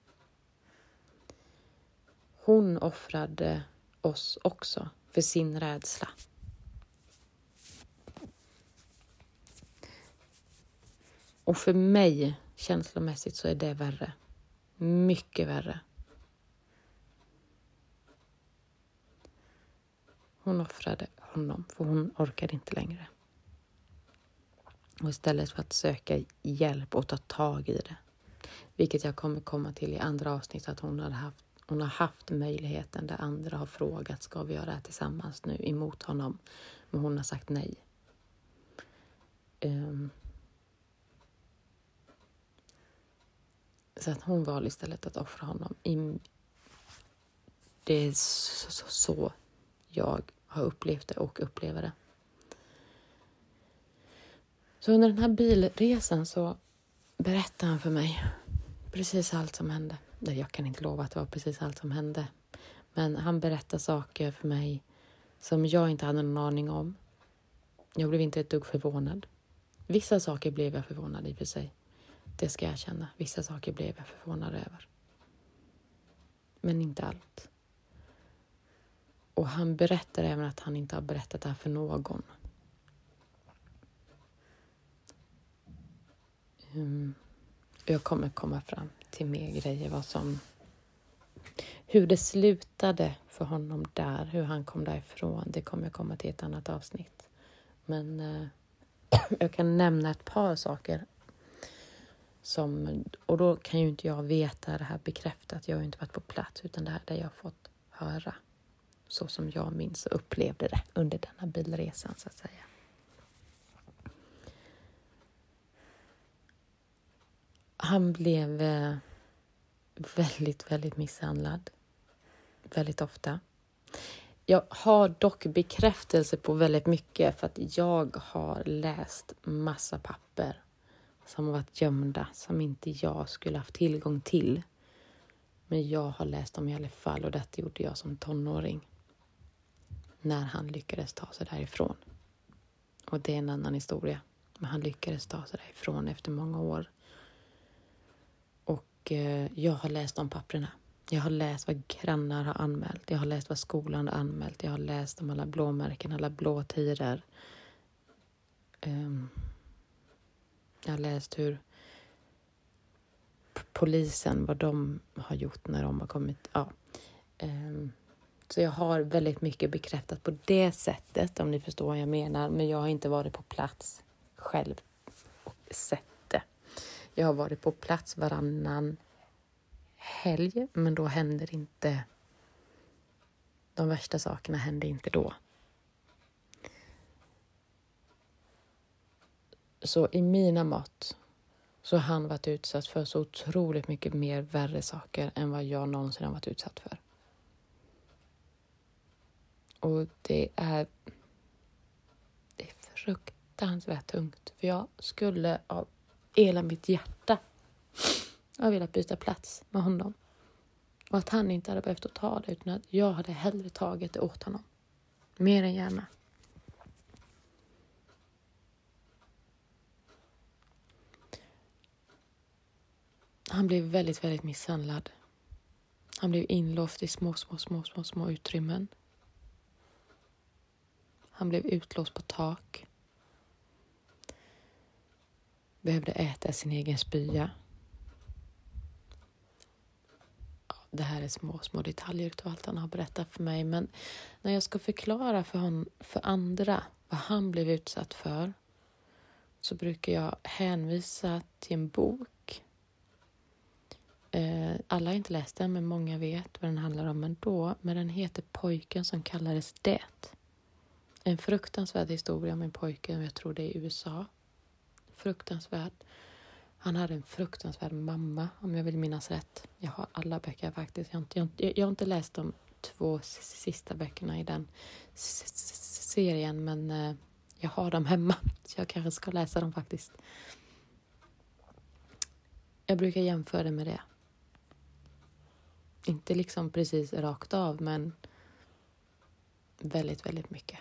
Hon offrade oss också för sin rädsla. Och för mig känslomässigt så är det värre. Mycket värre. Hon offrade honom för hon orkade inte längre. Och istället för att söka hjälp och ta tag i det, vilket jag kommer komma till i andra avsnitt, att hon, hade haft, hon har haft möjligheten där andra har frågat, ska vi göra det här tillsammans nu emot honom? Men hon har sagt nej. Um, så att hon valde istället att offra honom. det är så, så, så jag har upplevt det och upplever det. Så under den här bilresan så berättade han för mig precis allt som hände. Jag kan inte lova att det var precis allt som hände. Men han berättade saker för mig som jag inte hade någon aning om. Jag blev inte ett dugg förvånad. Vissa saker blev jag förvånad i och för sig. Det ska jag erkänna. Vissa saker blev jag förvånad över. Men inte allt. Och han berättar även att han inte har berättat det här för någon. Um, jag kommer komma fram till mer grejer, vad som... Hur det slutade för honom där, hur han kom därifrån, det kommer jag komma till i ett annat avsnitt. Men uh, (clears throat) jag kan nämna ett par saker som, och då kan ju inte jag veta det här bekräftat, jag har ju inte varit på plats, utan det här är det jag har fått höra så som jag minns och upplevde det under denna bilresan så att säga. Han blev... Eh, väldigt, väldigt misshandlad. Väldigt ofta. Jag har dock bekräftelse på väldigt mycket för att jag har läst massa papper som har varit gömda, som inte jag skulle haft tillgång till. Men jag har läst dem i alla fall och detta gjorde jag som tonåring. När han lyckades ta sig därifrån. Och det är en annan historia. Men han lyckades ta sig därifrån efter många år. Och eh, jag har läst de papperna. Jag har läst vad grannar har anmält. Jag har läst vad skolan har anmält. Jag har läst om alla blåmärken, alla blåtiror. Ehm, jag har läst hur polisen, vad de har gjort när de har kommit. Ja. Ehm, så jag har väldigt mycket bekräftat på det sättet, om ni förstår vad jag menar. Men jag har inte varit på plats själv och sett. Jag har varit på plats varannan helg, men då händer inte... De värsta sakerna händer inte då. Så i mina mått så har han varit utsatt för så otroligt mycket mer värre saker än vad jag någonsin har varit utsatt för. Och det är, det är fruktansvärt tungt. För jag skulle av hela mitt hjärta har velat byta plats med honom. Och att han inte hade behövt ta det utan att jag hade hellre tagit det åt honom. Mer än gärna. Han blev väldigt, väldigt misshandlad. Han blev inlåst i små, små, små, små, små utrymmen. Han blev utlåst på tak. Behövde äta sin egen spya. det här är små, små detaljer av allt han har berättat för mig. Men när jag ska förklara för, hon, för andra vad han blev utsatt för så brukar jag hänvisa till en bok. Eh, alla har inte läst den, men många vet vad den handlar om ändå. Men den heter Pojken som kallades Det. En fruktansvärd historia om en pojke, jag tror det är i USA. Fruktansvärd. Han hade en fruktansvärd mamma, om jag vill minnas rätt. Jag har alla böcker faktiskt. Jag har inte, jag, jag har inte läst de två sista böckerna i den serien, men eh, jag har dem hemma. (laughs) Så jag kanske ska läsa dem faktiskt. Jag brukar jämföra det med det. Inte liksom precis rakt av, men väldigt, väldigt mycket.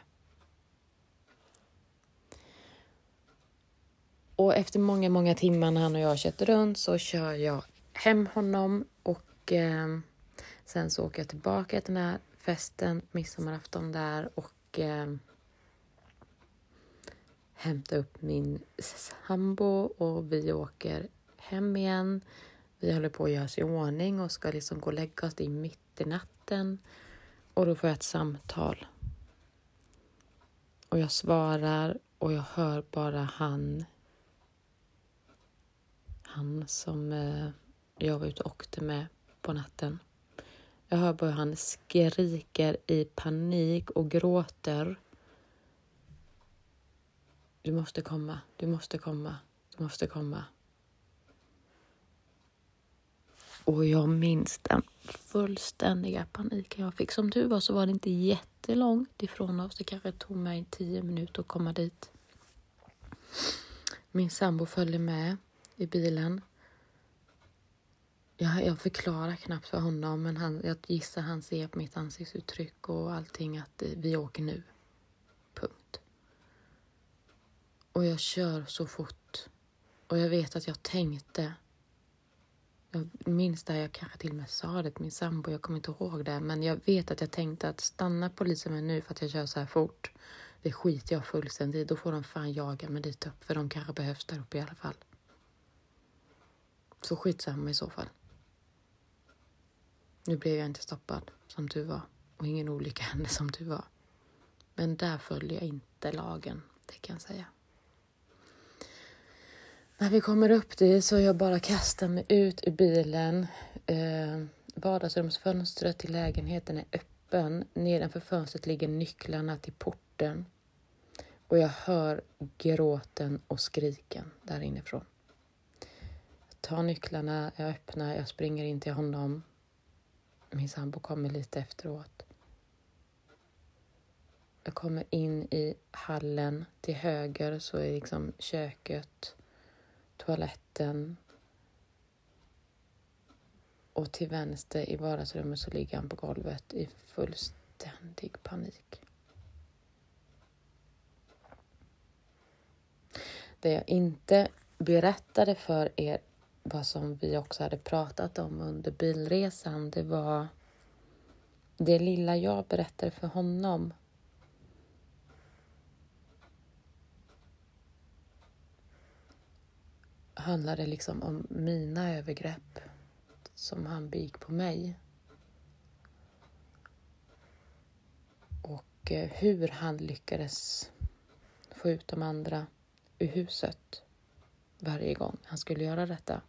Och efter många, många timmar när han och jag har kört runt så kör jag hem honom och eh, sen så åker jag tillbaka till den här festen, midsommarafton där och eh, hämtar upp min sambo och vi åker hem igen. Vi håller på att göra oss i ordning och ska liksom gå och lägga oss i mitt i natten och då får jag ett samtal. Och jag svarar och jag hör bara han han som eh, jag var ute och åkte med på natten. Jag hör bara hur han skriker i panik och gråter. Du måste komma, du måste komma, du måste komma. Och jag minns den fullständiga paniken jag fick. Som tur var så var det inte jättelångt ifrån oss. Det kanske tog mig tio minuter att komma dit. Min sambo följde med i bilen. Jag, jag förklarar knappt för honom, men han, jag gissar han ser på mitt ansiktsuttryck och allting att eh, vi åker nu. Punkt. Och jag kör så fort. Och jag vet att jag tänkte jag minns det, här, jag kanske till och med sa det till min sambo, jag kommer inte ihåg det, men jag vet att jag tänkte att stanna polisen med nu för att jag kör så här fort, det skiter jag fullständigt i. Då får de fan jaga mig dit upp, för de kanske behövs där uppe i alla fall. Så skitsamma i så fall. Nu blev jag inte stoppad, som du var. Och ingen olycka hände, som du var. Men där följer jag inte lagen, det kan jag säga. När vi kommer upp dit så jag bara kastar mig ut ur bilen. Eh, vardagsrumsfönstret till lägenheten är öppen. Nedanför fönstret ligger nycklarna till porten. Och jag hör gråten och skriken där inifrån tar nycklarna, jag öppnar, jag springer in till honom. Min sambo kommer lite efteråt. Jag kommer in i hallen. Till höger så är liksom köket, toaletten och till vänster i vardagsrummet så ligger han på golvet i fullständig panik. Det jag inte berättade för er vad som vi också hade pratat om under bilresan, det var det lilla jag berättade för honom. handlade liksom om mina övergrepp som han begick på mig. Och eh, hur han lyckades få ut de andra ur huset varje gång han skulle göra detta.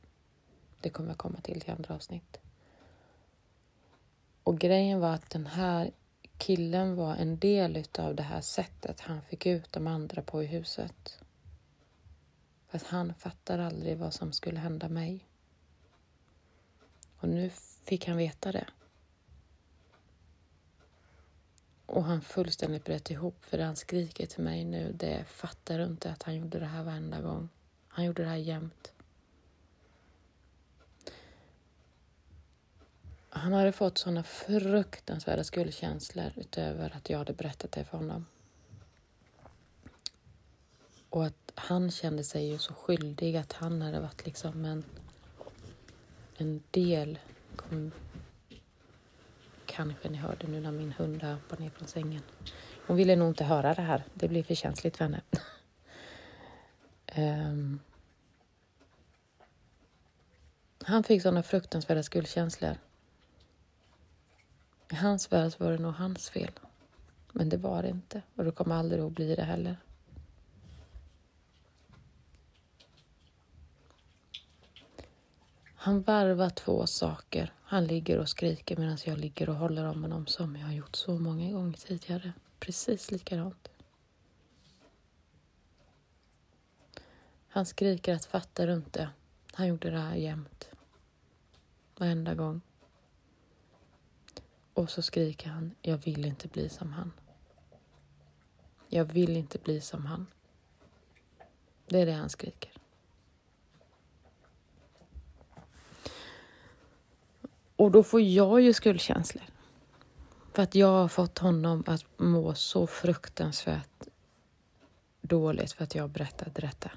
Det kommer jag komma till i andra avsnitt. Och grejen var att den här killen var en del utav det här sättet han fick ut de andra på i huset. För att han fattar aldrig vad som skulle hända mig. Och nu fick han veta det. Och han fullständigt bröt ihop för det han skriker till mig nu, det fattar du inte att han gjorde det här varenda gång. Han gjorde det här jämt. Han hade fått såna fruktansvärda skuldkänslor utöver att jag hade berättat det för honom. Och att han kände sig ju så skyldig att han hade varit liksom en, en del. Kom, kanske ni hörde nu när min hund hoppade ner från sängen. Hon ville nog inte höra det här. Det blir för känsligt för henne. um, (laughs) han fick sådana fruktansvärda skuldkänslor. I hans värld var det nog hans fel. Men det var det inte och det kommer aldrig att bli det heller. Han varvar två saker. Han ligger och skriker medan jag ligger och håller om honom som jag har gjort så många gånger tidigare. Precis likadant. Han skriker att fattar du inte? Han gjorde det här jämt. Varenda gång. Och så skriker han, jag vill inte bli som han. Jag vill inte bli som han. Det är det han skriker. Och då får jag ju skuldkänslor. För att jag har fått honom att må så fruktansvärt dåligt för att jag berättade detta.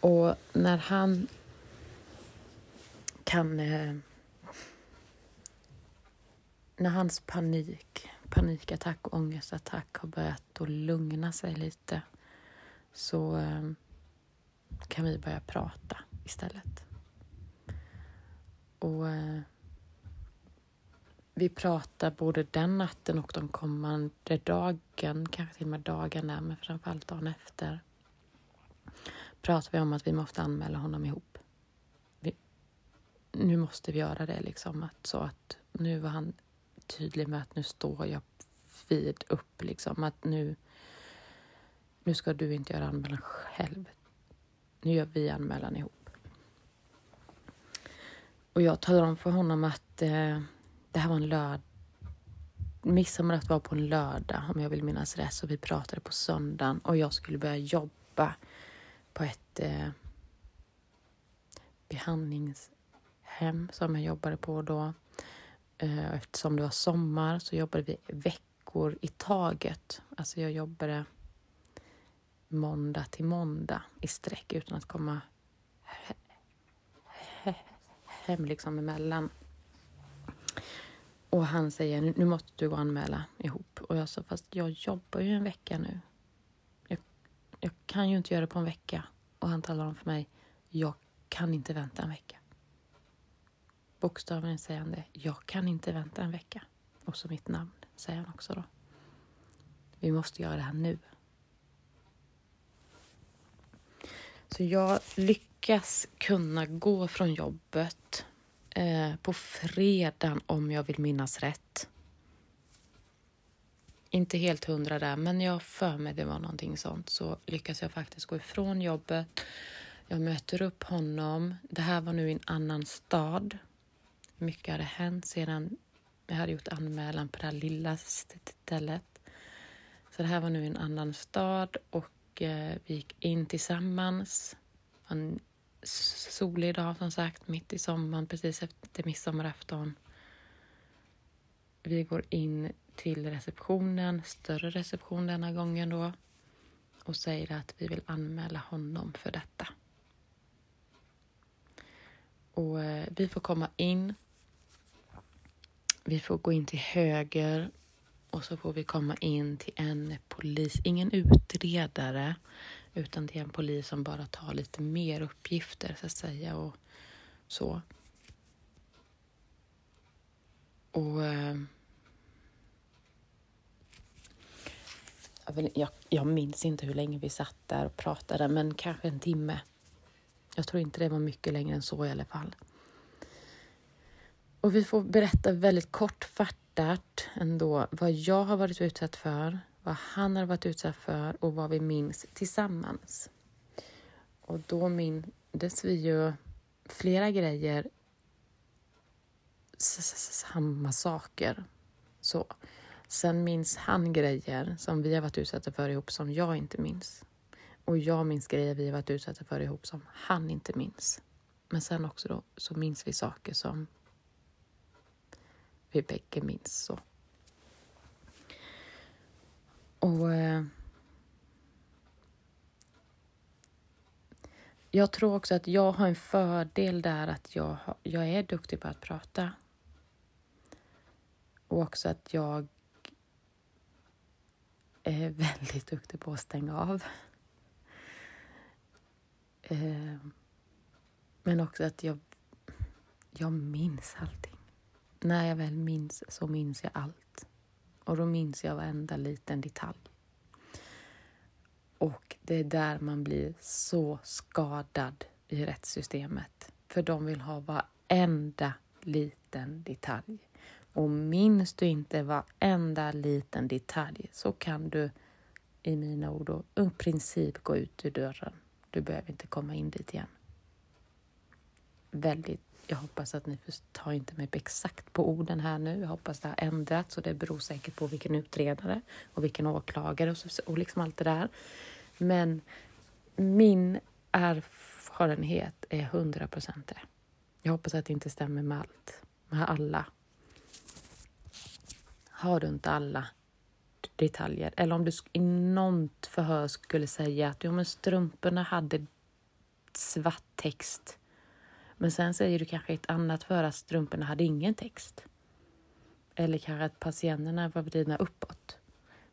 Och när han kan... Eh, när hans panik, panikattack och ångestattack har börjat att lugna sig lite så eh, kan vi börja prata istället. Och eh, vi pratar både den natten och de kommande dagen, kanske till och med dagarna, men framförallt dagen efter. Pratar vi om att vi måste anmäla honom ihop. Vi, nu måste vi göra det liksom, att, så att nu var han tydlig med att nu står jag vid upp liksom, att nu nu ska du inte göra anmälan själv. Nu gör vi anmälan ihop. Och jag talar om för honom att eh, det här var en lördag. Midsommar var på en lördag om jag vill minnas rätt. Så vi pratade på söndagen och jag skulle börja jobba på ett eh, behandlingshem som jag jobbade på då. Eh, eftersom det var sommar så jobbade vi veckor i taget. Alltså jag jobbade måndag till måndag i sträck utan att komma hem liksom emellan. Och han säger, nu måste du gå och anmäla ihop. Och jag sa, fast jag jobbar ju en vecka nu. Jag, kan ju inte göra det på en vecka. Och han talar om för mig, jag kan inte vänta en vecka. Bokstavligen säger han det, jag kan inte vänta en vecka. Och så mitt namn säger han också då. Vi måste göra det här nu. Så jag lyckas kunna gå från jobbet eh, på fredagen om jag vill minnas rätt inte helt hundra där, men jag för mig det var någonting sånt. Så lyckas jag faktiskt gå ifrån jobbet. Jag möter upp honom. Det här var nu i en annan stad. Mycket hade hänt sedan jag hade gjort anmälan på det här lilla stället. Så det här var nu i en annan stad och eh, vi gick in tillsammans. En solig dag som sagt, mitt i sommaren, precis efter midsommarafton. Vi går in till receptionen, större reception denna gången då och säger att vi vill anmäla honom för detta. Och eh, vi får komma in. Vi får gå in till höger och så får vi komma in till en polis, ingen utredare, utan till en polis som bara tar lite mer uppgifter så att säga och så. Och eh, eh, jag, jag minns inte hur länge vi satt där och pratade, men kanske en timme. Jag tror inte det var mycket längre än så i alla fall. Och vi får berätta väldigt kortfattat ändå vad jag har varit utsatt för, vad han har varit utsatt för och vad vi minns tillsammans. Och då mindes vi ju flera grejer, samma saker. Så. Sen minns han grejer som vi har varit utsatta för ihop som jag inte minns. Och jag minns grejer vi har varit utsatta för ihop som han inte minns. Men sen också då så minns vi saker som vi bägge minns. Så. Och eh, Jag tror också att jag har en fördel där att jag, jag är duktig på att prata. Och också att jag är väldigt duktig på att stänga av. Ehm, men också att jag, jag minns allting. När jag väl minns så minns jag allt. Och då minns jag varenda liten detalj. Och det är där man blir så skadad i rättssystemet. För de vill ha varenda liten detalj. Och minns du inte varenda liten detalj så kan du i mina ord då, i princip gå ut ur dörren. Du behöver inte komma in dit igen. Väldigt, jag hoppas att ni tar inte mig exakt på orden här nu. Jag hoppas det har ändrats och det beror säkert på vilken utredare och vilken åklagare och, så, och liksom allt det där. Men min erfarenhet är hundra procent det. Jag hoppas att det inte stämmer med allt, med alla har du inte alla detaljer. Eller om du i något förhör skulle säga att jo, men strumporna hade svart text. Men sen säger du kanske ett annat förhör att strumporna hade ingen text. Eller kanske att patienterna var vridna uppåt.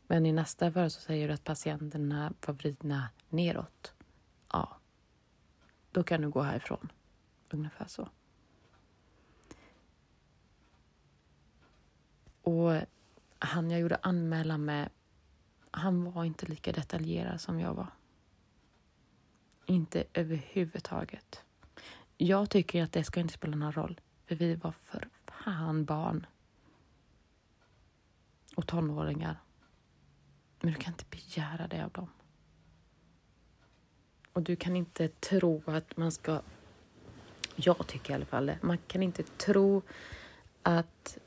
Men i nästa förhör så säger du att patienterna var vridna neråt. Ja, då kan du gå härifrån. Ungefär så. Och han jag gjorde anmälan med, han var inte lika detaljerad som jag var. Inte överhuvudtaget. Jag tycker att det ska inte spela någon roll, för vi var för fan barn. Och tonåringar. Men du kan inte begära det av dem. Och du kan inte tro att man ska... Jag tycker i alla fall det. Man kan inte tro att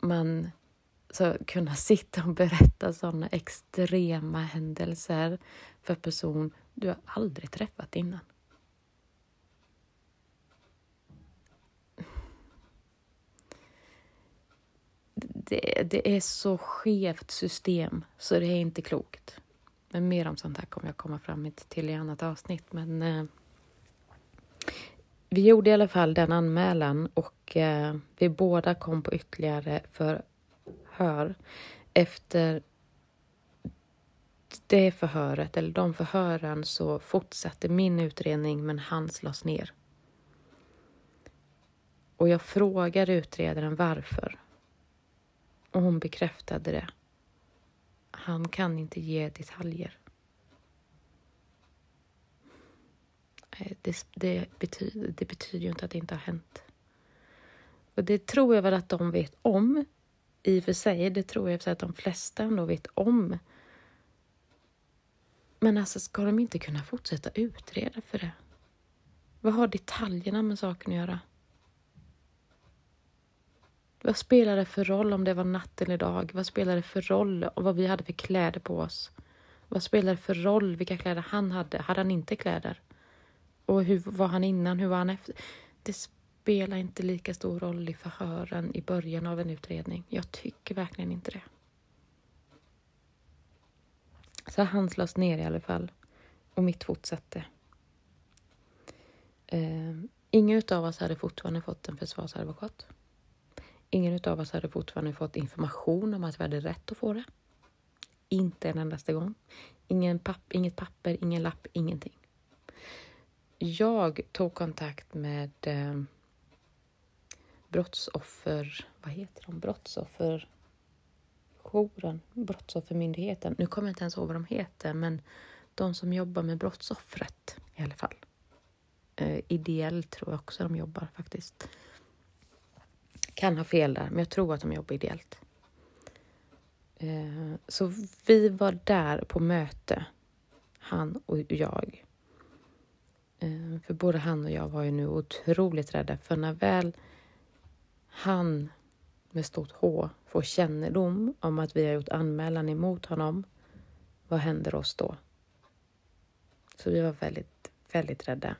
man så kunna (laughs) sitta och berätta sådana extrema händelser för person du har aldrig träffat innan. Det, det är så skevt system så det är inte klokt. Men mer om sånt här kommer jag komma fram till i annat avsnitt. Men eh, vi gjorde i alla fall den anmälan och eh, vi båda kom på ytterligare förhör. Efter det förhöret, eller de förhören, så fortsatte min utredning men hans lades ner. Och jag frågade utredaren varför. Och hon bekräftade det. Han kan inte ge detaljer. Eh, det, det, betyder, det betyder ju inte att det inte har hänt. Och det tror jag väl att de vet om i och för sig, det tror jag att de flesta ändå vet om. Men alltså, ska de inte kunna fortsätta utreda för det? Vad har detaljerna med saken att göra? Vad spelar det för roll om det var natt eller dag? Vad spelar det för roll om vad vi hade för kläder på oss? Vad spelar det för roll vilka kläder han hade? Hade han inte kläder? Och hur var han innan? Hur var han efter? Det spelar inte lika stor roll i förhören i början av en utredning. Jag tycker verkligen inte det. Så han slås ner i alla fall. Och mitt fortsatte. Eh, ingen av oss hade fortfarande fått en försvarsadvokat. Ingen av oss hade fortfarande fått information om att vi hade rätt att få det. Inte en endaste gång. Ingen papp, inget papper, ingen lapp, ingenting. Jag tog kontakt med eh, brottsoffer... Vad heter de? Brottsofferjouren, Brottsoffermyndigheten. Nu kommer jag inte ens ihåg vad de heter, men de som jobbar med brottsoffret i alla fall. Eh, ideellt tror jag också de jobbar faktiskt. Kan ha fel där, men jag tror att de jobbar ideellt. Eh, så vi var där på möte, han och jag. Eh, för både han och jag var ju nu otroligt rädda, för när väl han med stort H får kännedom om att vi har gjort anmälan emot honom, vad händer oss då? Så vi var väldigt, väldigt rädda.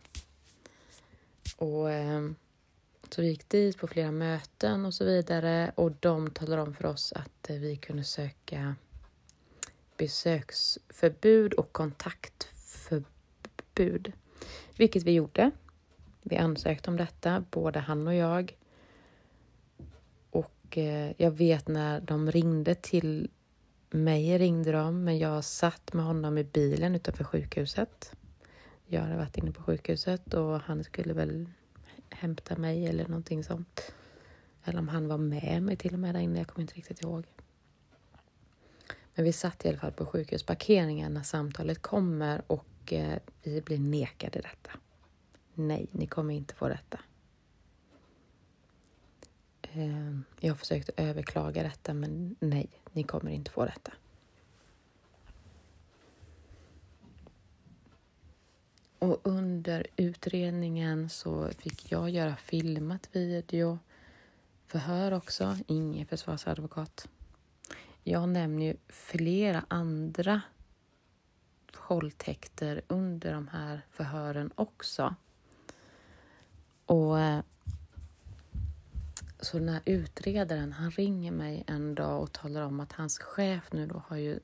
Och eh, så vi gick dit på flera möten och så vidare och de talade om för oss att eh, vi kunde söka besöksförbud och kontaktförbud. Vilket vi gjorde. Vi ansökte om detta, både han och jag. Och eh, jag vet när de ringde till mig, ringde de, men jag satt med honom i bilen utanför sjukhuset. Jag hade varit inne på sjukhuset och han skulle väl hämta mig eller någonting sånt. Eller om han var med mig till och med där inne, jag kommer inte riktigt ihåg. Men vi satt i alla fall på sjukhusparkeringen när samtalet kommer och och eh, vi blir nekade detta. Nej, ni kommer inte få detta. Ehm, jag jag försökte överklaga detta, men nej, ni kommer inte få detta. Och under utredningen så fick jag göra filmat video förhör också, ingen försvarsadvokat. Jag nämner ju flera andra våldtäkter under de här förhören också. Och eh, så den här utredaren, han ringer mig en dag och talar om att hans chef nu då har ju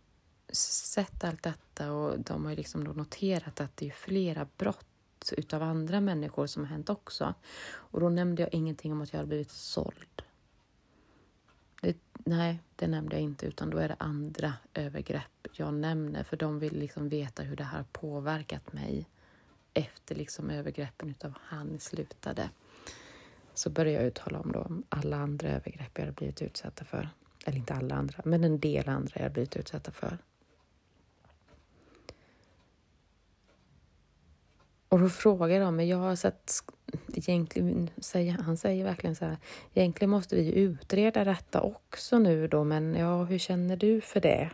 sett allt detta och de har ju liksom då noterat att det är flera brott utav andra människor som har hänt också. Och då nämnde jag ingenting om att jag hade blivit såld. Det, nej, det nämnde jag inte, utan då är det andra övergrepp jag nämner, för de vill liksom veta hur det här har påverkat mig efter liksom övergreppen utav han slutade. Så började jag tala om då alla andra övergrepp jag hade blivit utsatta för. Eller inte alla andra, men en del andra jag hade blivit utsatta för. Och då frågar de mig, jag har sett, egentligen, säger, han säger verkligen så här, egentligen måste vi utreda detta också nu då, men ja, hur känner du för det?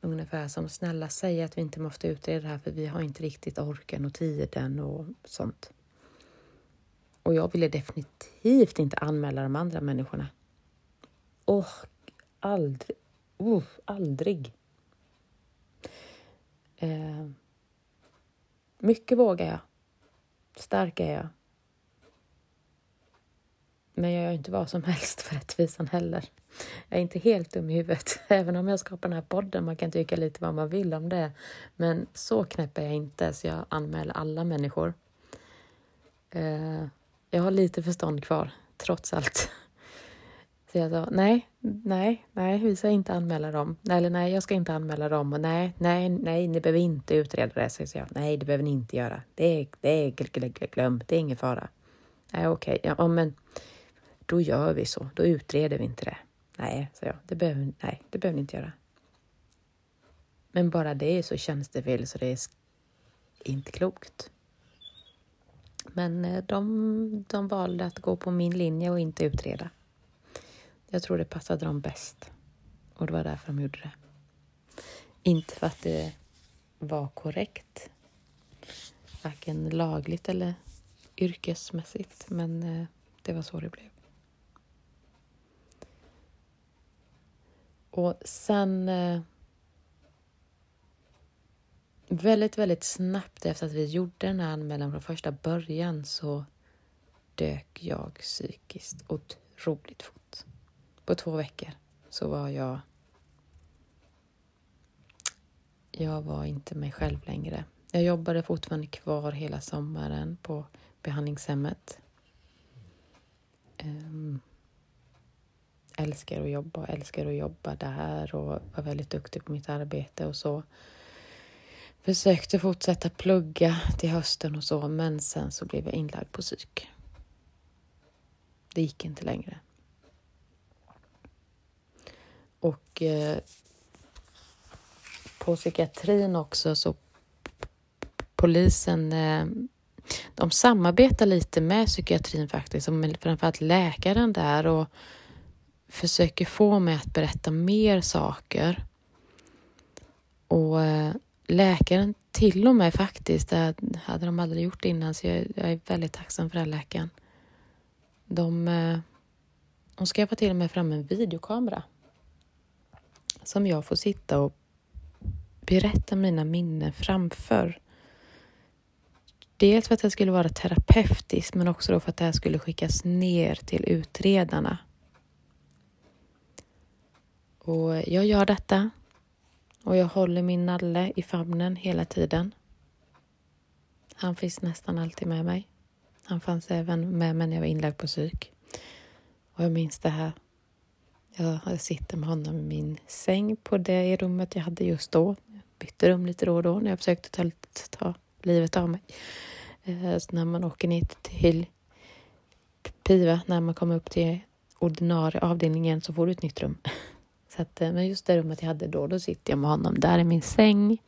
Ungefär som, snälla säg att vi inte måste utreda det här för vi har inte riktigt orken och tiden och sånt. Och jag ville definitivt inte anmäla de andra människorna. Och aldrig, uh, aldrig. Eh, mycket vågar jag. Stark är jag. Men jag gör inte vad som helst för rättvisan heller. Jag är inte helt dum i huvudet, (laughs) även om jag skapar den här podden. Man kan tycka lite vad man vill om det. Men så knäpp är jag inte, så jag anmäler alla människor. Eh, jag har lite förstånd kvar, trots allt. (laughs) Så jag sa, nej, nej, nej, vi ska inte anmäla dem. Eller nej, jag ska inte anmäla dem. Och nej, nej, nej, ni behöver inte utreda det. Så jag, nej, det behöver ni inte göra. Det är, det är glömt, det är ingen fara. Nej, okej, okay. ja, men då gör vi så. Då utreder vi inte det. Nej, sa jag, det behöver, nej, det behöver ni inte göra. Men bara det så känns det väl så det är inte klokt. Men eh, de, de valde att gå på min linje och inte utreda. Jag tror det passade dem bäst. Och det var därför de gjorde det. Inte för att det var korrekt. Varken lagligt eller yrkesmässigt. Men eh, det var så det blev. Och sen eh, väldigt, väldigt snabbt efter att vi gjorde den här anmälan från första början så dök jag psykiskt otroligt fort. På två veckor så var jag... Jag var inte mig själv längre. Jag jobbade fortfarande kvar hela sommaren på behandlingshemmet. Um, älskar att jobba, älskar att jobba där och var väldigt duktig på mitt arbete och så. Försökte fortsätta plugga till hösten och så, men sen så blev jag inlagd på psyk. Det gick inte längre. Och eh, på psykiatrin också så polisen eh, de samarbetar lite med psykiatrin faktiskt, framförallt läkaren där och försöker få mig att berätta mer saker. Och eh, läkaren till och med faktiskt, det hade de aldrig gjort innan så jag, jag är väldigt tacksam för den läkaren. De, eh, de skaffade till och med fram en videokamera som jag får sitta och berätta mina minnen framför. Dels för att det skulle vara terapeutiskt men också då för att det här skulle skickas ner till utredarna. Och jag gör detta och jag håller min nalle i famnen hela tiden. Han finns nästan alltid med mig. Han fanns även med mig när jag var inlagd på psyk. Och jag minns det här. Jag sitter med honom i min säng på det rummet jag hade just då. Jag bytte rum lite då och då när jag försökte ta, ta livet av mig. Eh, så när man åker ner till Piva, när man kommer upp till ordinarie avdelningen så får du ett nytt rum. (laughs) Så att, eh, men just det rummet jag hade då, då sitter jag med honom där i min säng.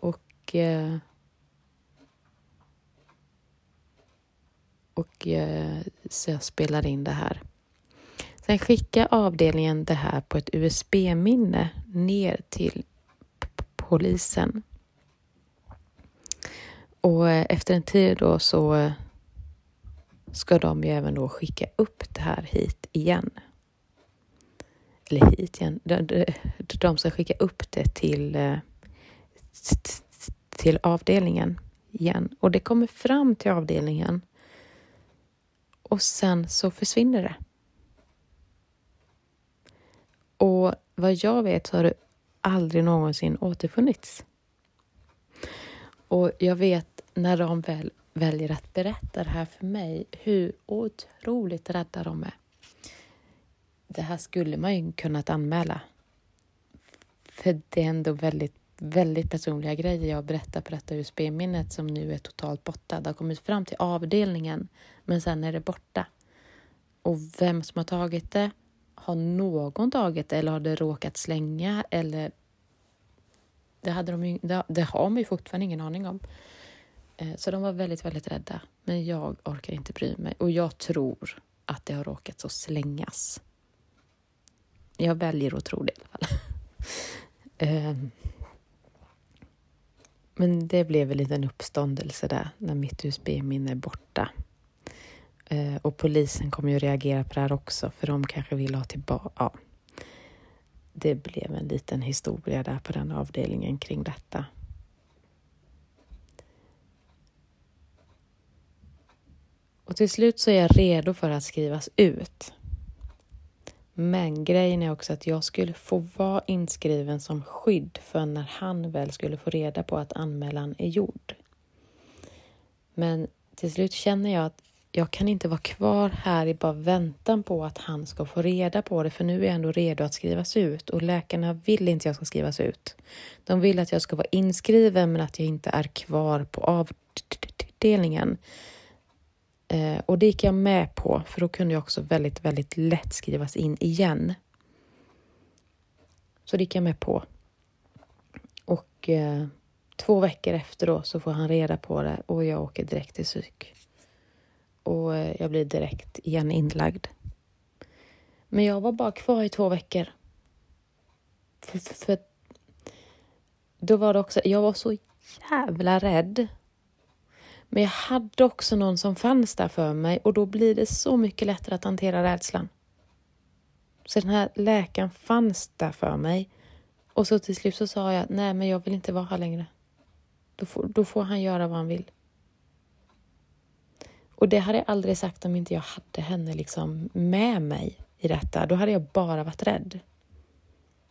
Och eh, och så jag spelar in det här. Sen skickar avdelningen det här på ett USB-minne ner till polisen. Och eh, efter en tid då så eh, ska de ju även då skicka upp det här hit igen eller hit igen, de, de ska skicka upp det till, eh, till avdelningen igen. Och det kommer fram till avdelningen och sen så försvinner det. Och vad jag vet så har det aldrig någonsin återfunnits. Och jag vet när de väl väljer att berätta det här för mig hur otroligt rädda de är det här skulle man ju kunnat anmäla. För det är ändå väldigt, väldigt personliga grejer jag berättar på detta USB-minnet som nu är totalt borta. Det har kommit fram till avdelningen, men sen är det borta. Och vem som har tagit det, har någon tagit det eller har det råkat slänga eller det, hade de ju, det, det har man ju fortfarande ingen aning om. Eh, så de var väldigt, väldigt rädda. Men jag orkar inte bry mig och jag tror att det har råkat så slängas. Jag väljer att tro det i alla fall. (laughs) Ehm. Men det blev en liten uppståndelse där när mitt USB-minne är borta. Eh, och polisen kommer ju reagera på det här också för de kanske vill ha tillbaka... Ja. Det blev en liten historia där på den avdelningen kring detta. Och till slut så är jag redo för att skrivas ut. Men grejen är också att jag skulle få vara inskriven som skydd för när han väl skulle få reda på att anmälan är gjord. Men till slut känner jag att jag kan inte vara kvar här i bara väntan på att han ska få reda på det, för nu är jag ändå redo att skrivas ut och läkarna vill inte att jag ska skrivas ut. De vill att jag ska vara inskriven men att jag inte är kvar på avdelningen. Eh, och det gick jag med på, för då kunde jag också väldigt, väldigt lätt skrivas in igen. Så det gick jag med på. Och eh, två veckor efter då så får han reda på det och jag åker direkt till psyk. Och eh, jag blir direkt igen inlagd. Men jag var bara kvar i två veckor. För, för, för då var det också, jag var så jävla rädd. Men jag hade också någon som fanns där för mig och då blir det så mycket lättare att hantera rädslan. Så den här läkaren fanns där för mig. Och så till slut så sa jag, nej men jag vill inte vara här längre. Då får, då får han göra vad han vill. Och det hade jag aldrig sagt om inte jag hade henne liksom med mig i detta. Då hade jag bara varit rädd.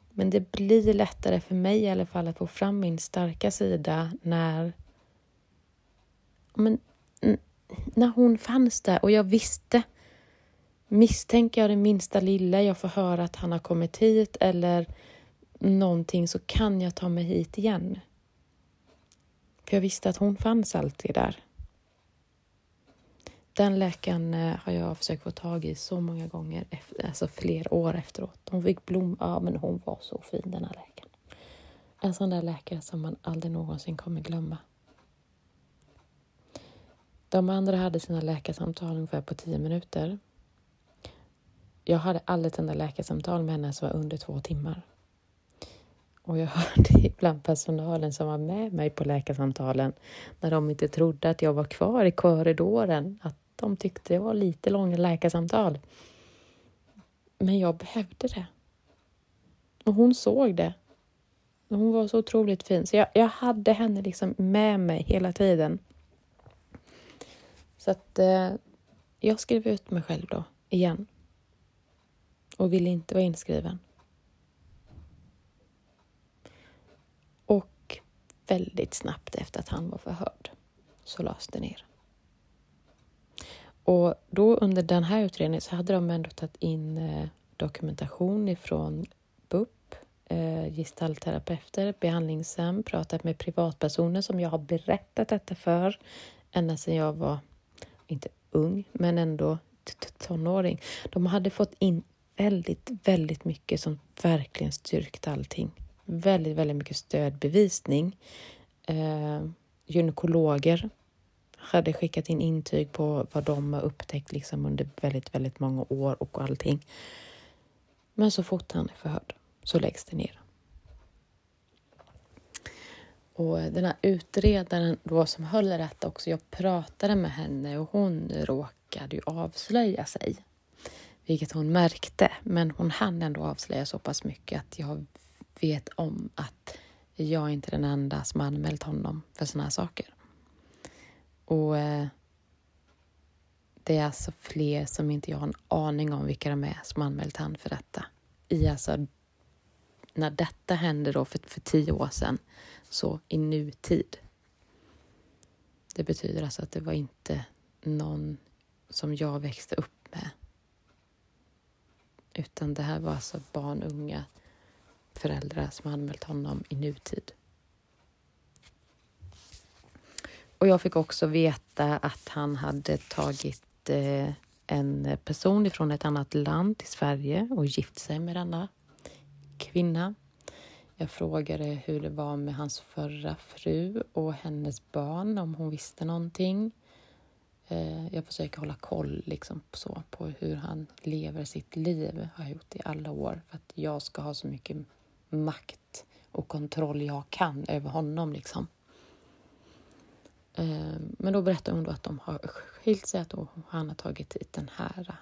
Men det blir lättare för mig i alla fall att få fram min starka sida när men, när hon fanns där och jag visste Misstänker jag det minsta lilla, jag får höra att han har kommit hit eller någonting så kan jag ta mig hit igen. För jag visste att hon fanns alltid där. Den läkaren eh, har jag försökt få tag i så många gånger, efter, alltså fler år efteråt. Hon fick blom, ja men hon var så fin den här läkaren. En sån där läkare som man aldrig någonsin kommer glömma. De andra hade sina läkarsamtal ungefär på tio minuter. Jag hade aldrig ett enda läkarsamtal med henne som var under två timmar. Och jag (laughs) hörde ibland personalen som var med mig på läkarsamtalen när de inte trodde att jag var kvar i korridoren, att de tyckte det var lite långa läkarsamtal. Men jag behövde det. Och hon såg det. Hon var så otroligt fin, så jag, jag hade henne liksom med mig hela tiden. Så att eh, jag skrev ut mig själv då, igen. Och ville inte vara inskriven. Och väldigt snabbt efter att han var förhörd så lades det ner. Och då under den här utredningen så hade de ändå tagit in eh, dokumentation ifrån BUP, eh, gestaltterapeuter, behandlingshem, pratat med privatpersoner som jag har berättat detta för ända sedan jag var, inte ung, men ändå tonåring. De hade fått in väldigt, väldigt mycket som verkligen styrkt allting. Väldigt, väldigt mycket stödbevisning. Eh, gynekologer hade skickat in intyg på vad de har upptäckt liksom under väldigt, väldigt många år och allting. Men så fort han är förhörd så läggs det ner. Och den här utredaren då som höll rätt också, jag pratade med henne och hon råkade ju avslöja sig. Vilket hon märkte, men hon hann ändå avslöja så pass mycket att jag vet om att jag är inte den enda som anmält honom för såna här saker. Och eh, det är alltså fler som inte jag har en aning om vilka de är som anmält han för detta. I alltså, när detta hände då för, för tio år sedan, så i nutid. Det betyder alltså att det var inte någon som jag växte upp med. Utan det här var alltså barn, unga, föräldrar som anmält honom i nutid. Och jag fick också veta att han hade tagit eh, en person ifrån ett annat land till Sverige och gift sig med denna kvinna. Jag frågade hur det var med hans förra fru och hennes barn, om hon visste någonting. Eh, jag försöker hålla koll liksom så på hur han lever sitt liv, har jag gjort i alla år, för att jag ska ha så mycket makt och kontroll jag kan över honom. Liksom. Ehm, men då berättar hon då att de har skilt sig, att han har tagit hit den här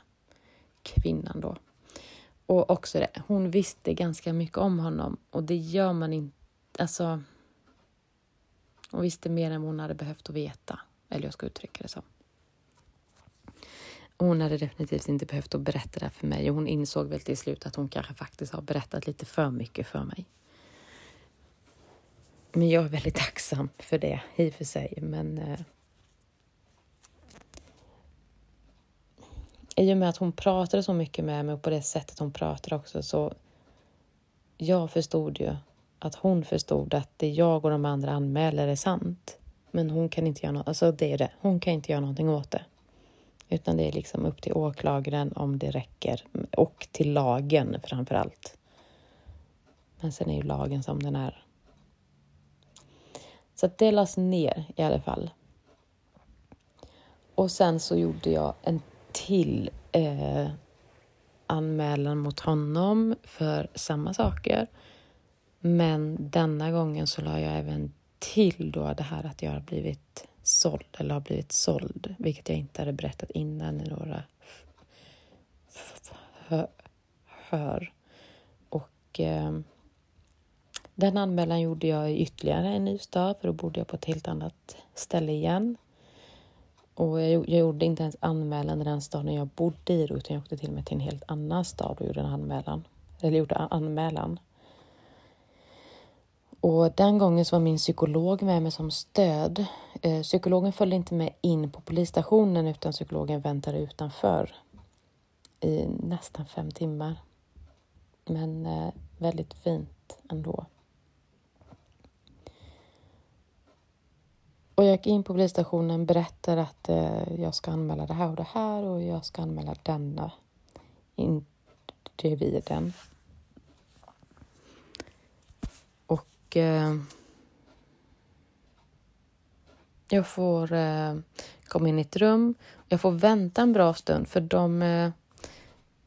kvinnan då. Och också det, hon visste ganska mycket om honom och det gör man inte, alltså. Hon visste mer än hon hade behövt att veta, eller jag ska uttrycka det så. Hon hade definitivt inte behövt att berätta det för mig och hon insåg väl till slut att hon kanske faktiskt har berättat lite för mycket för mig. Men jag är väldigt tacksam för det i och för sig. Men eh, i och med att hon pratade så mycket med mig och på det sättet hon pratade också så jag förstod ju att hon förstod att det jag och de andra anmäler är sant. Men hon kan inte göra något, alltså det är det, hon kan inte göra någonting åt det. Utan det är liksom upp till åklagaren om det räcker och till lagen framför allt. Men sen är ju lagen som den är. Så att det lades ner i alla fall. Och sen så gjorde jag en till eh, anmälan mot honom för samma saker. Men denna gången så la jag även till då det här att jag har blivit såld eller har blivit såld, vilket jag inte hade berättat innan i några hör. Och eh, den anmälan gjorde jag i ytterligare en ny stad, för då bodde jag på ett helt annat ställe igen. Och jag, jag gjorde inte ens anmälan i den staden jag bodde i, utan jag åkte till och med till en helt annan stad och gjorde en anmälan. Eller gjorde anmälan. Och den gången så var min psykolog med mig som stöd. Eh, psykologen följde inte med in på polisstationen utan psykologen väntade utanför i nästan fem timmar. Men eh, väldigt fint ändå. Och jag gick in på polisstationen, berättade att eh, jag ska anmäla det här och det här och jag ska anmäla denna individen. Och eh, jag får eh, komma in i ett rum. Jag får vänta en bra stund för de eh,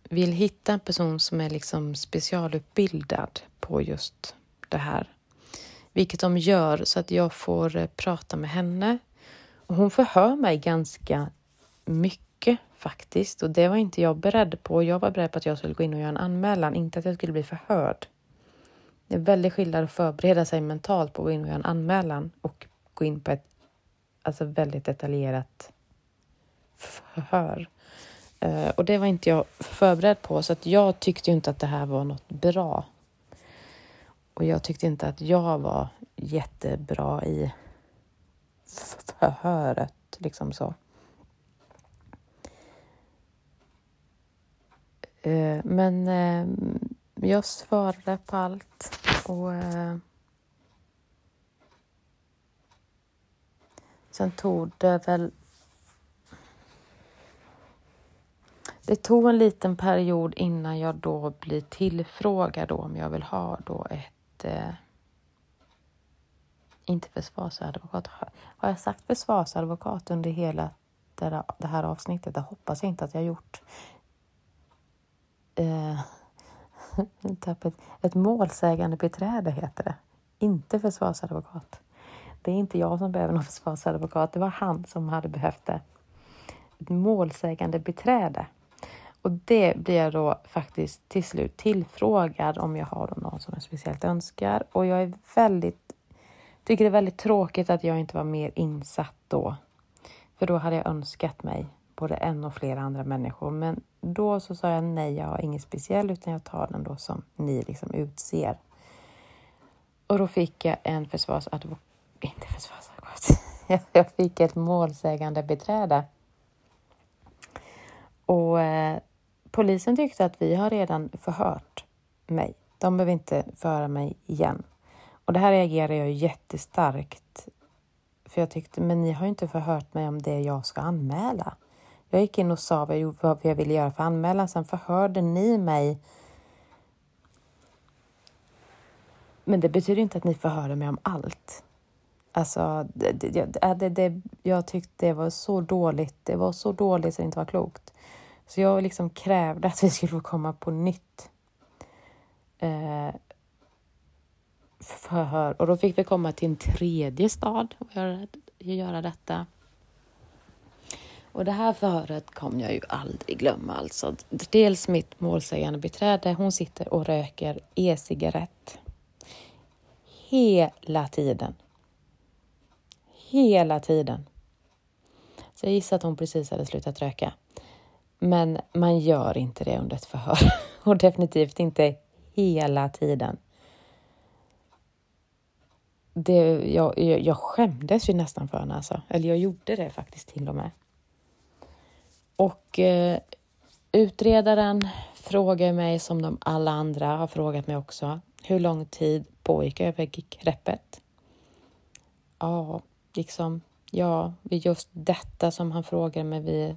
vill hitta en person som är liksom specialutbildad på just det här. Vilket de gör så att jag får eh, prata med henne. Och hon förhör mig ganska mycket faktiskt och det var inte jag beredd på. Jag var beredd på att jag skulle gå in och göra en anmälan, inte att jag skulle bli förhörd. Det är väldigt skillnad att förbereda sig mentalt på att gå in och göra en anmälan och gå in på ett alltså väldigt detaljerat förhör. Eh, och det var inte jag förberedd på, så att jag tyckte inte att det här var något bra. Och jag tyckte inte att jag var jättebra i förhöret, liksom så. Eh, men eh, jag svarade på allt och eh, sen tog det väl Det tog en liten period innan jag då blir tillfrågad då om jag vill ha då ett inte eh, inte försvarsadvokat. Har jag sagt försvarsadvokat under hela det här avsnittet? Det hoppas jag inte att jag gjort. Eh, (laughs) ett, ett målsägande beträde heter det. Inte försvarsadvokat. Det är inte jag som behöver någon försvarsadvokat. Det var han som hade behövt det. Ett målsägande beträde. Och det blir jag då faktiskt till slut tillfrågad om jag har någon som jag speciellt önskar. Och jag är väldigt, tycker det är väldigt tråkigt att jag inte var mer insatt då. För då hade jag önskat mig både en och flera andra människor. Men då så sa jag nej, jag har ingen speciell utan jag tar den då som ni liksom utser. Och då fick jag en försvarsadvokat, inte försvarsadvokat, (laughs) jag fick ett målsägande beträde. Och eh, Polisen tyckte att vi har redan förhört mig. De behöver inte föra mig igen. Och det här reagerar jag jättestarkt. För jag tyckte, men ni har ju inte förhört mig om det jag ska anmäla. Jag gick in och sa vad jag ville göra för anmälan, sen förhörde ni mig. Men det betyder inte att ni förhörde mig om allt. Alltså, det, det, det, det, jag tyckte det var så dåligt. Det var så dåligt så det inte var klokt. Så jag liksom krävde att vi skulle få komma på nytt eh, förhör. Och då fick vi komma till en tredje stad och göra, göra detta. Och det här förhöret kommer jag ju aldrig glömma. Alltså. Dels mitt målsägande beträde, hon sitter och röker e-cigarett. Hela tiden. Hela tiden. Så jag gissar att hon precis hade slutat röka. Men man gör inte det under ett förhör (laughs) och definitivt inte hela tiden. Det, jag, jag, jag skämdes ju nästan för henne, alltså. eller jag gjorde det faktiskt till och med. Och eh, utredaren frågar mig, som de alla andra har frågat mig också, hur lång tid pågick övergreppet? Ja, liksom, ja, vid just detta som han frågar mig vid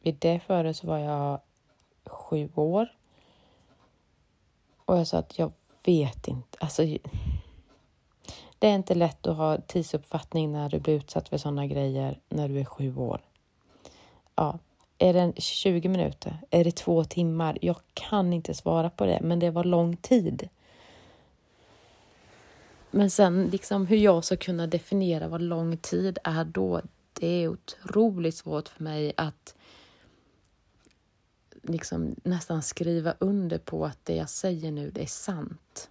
vid det före så var jag sju år. Och jag sa att jag vet inte. Alltså, det är inte lätt att ha tidsuppfattning när du blir utsatt för sådana grejer när du är sju år. Ja, Är det 20 minuter? Är det två timmar? Jag kan inte svara på det, men det var lång tid. Men sen liksom hur jag ska kunna definiera vad lång tid är då, det är otroligt svårt för mig att liksom nästan skriva under på att det jag säger nu, det är sant.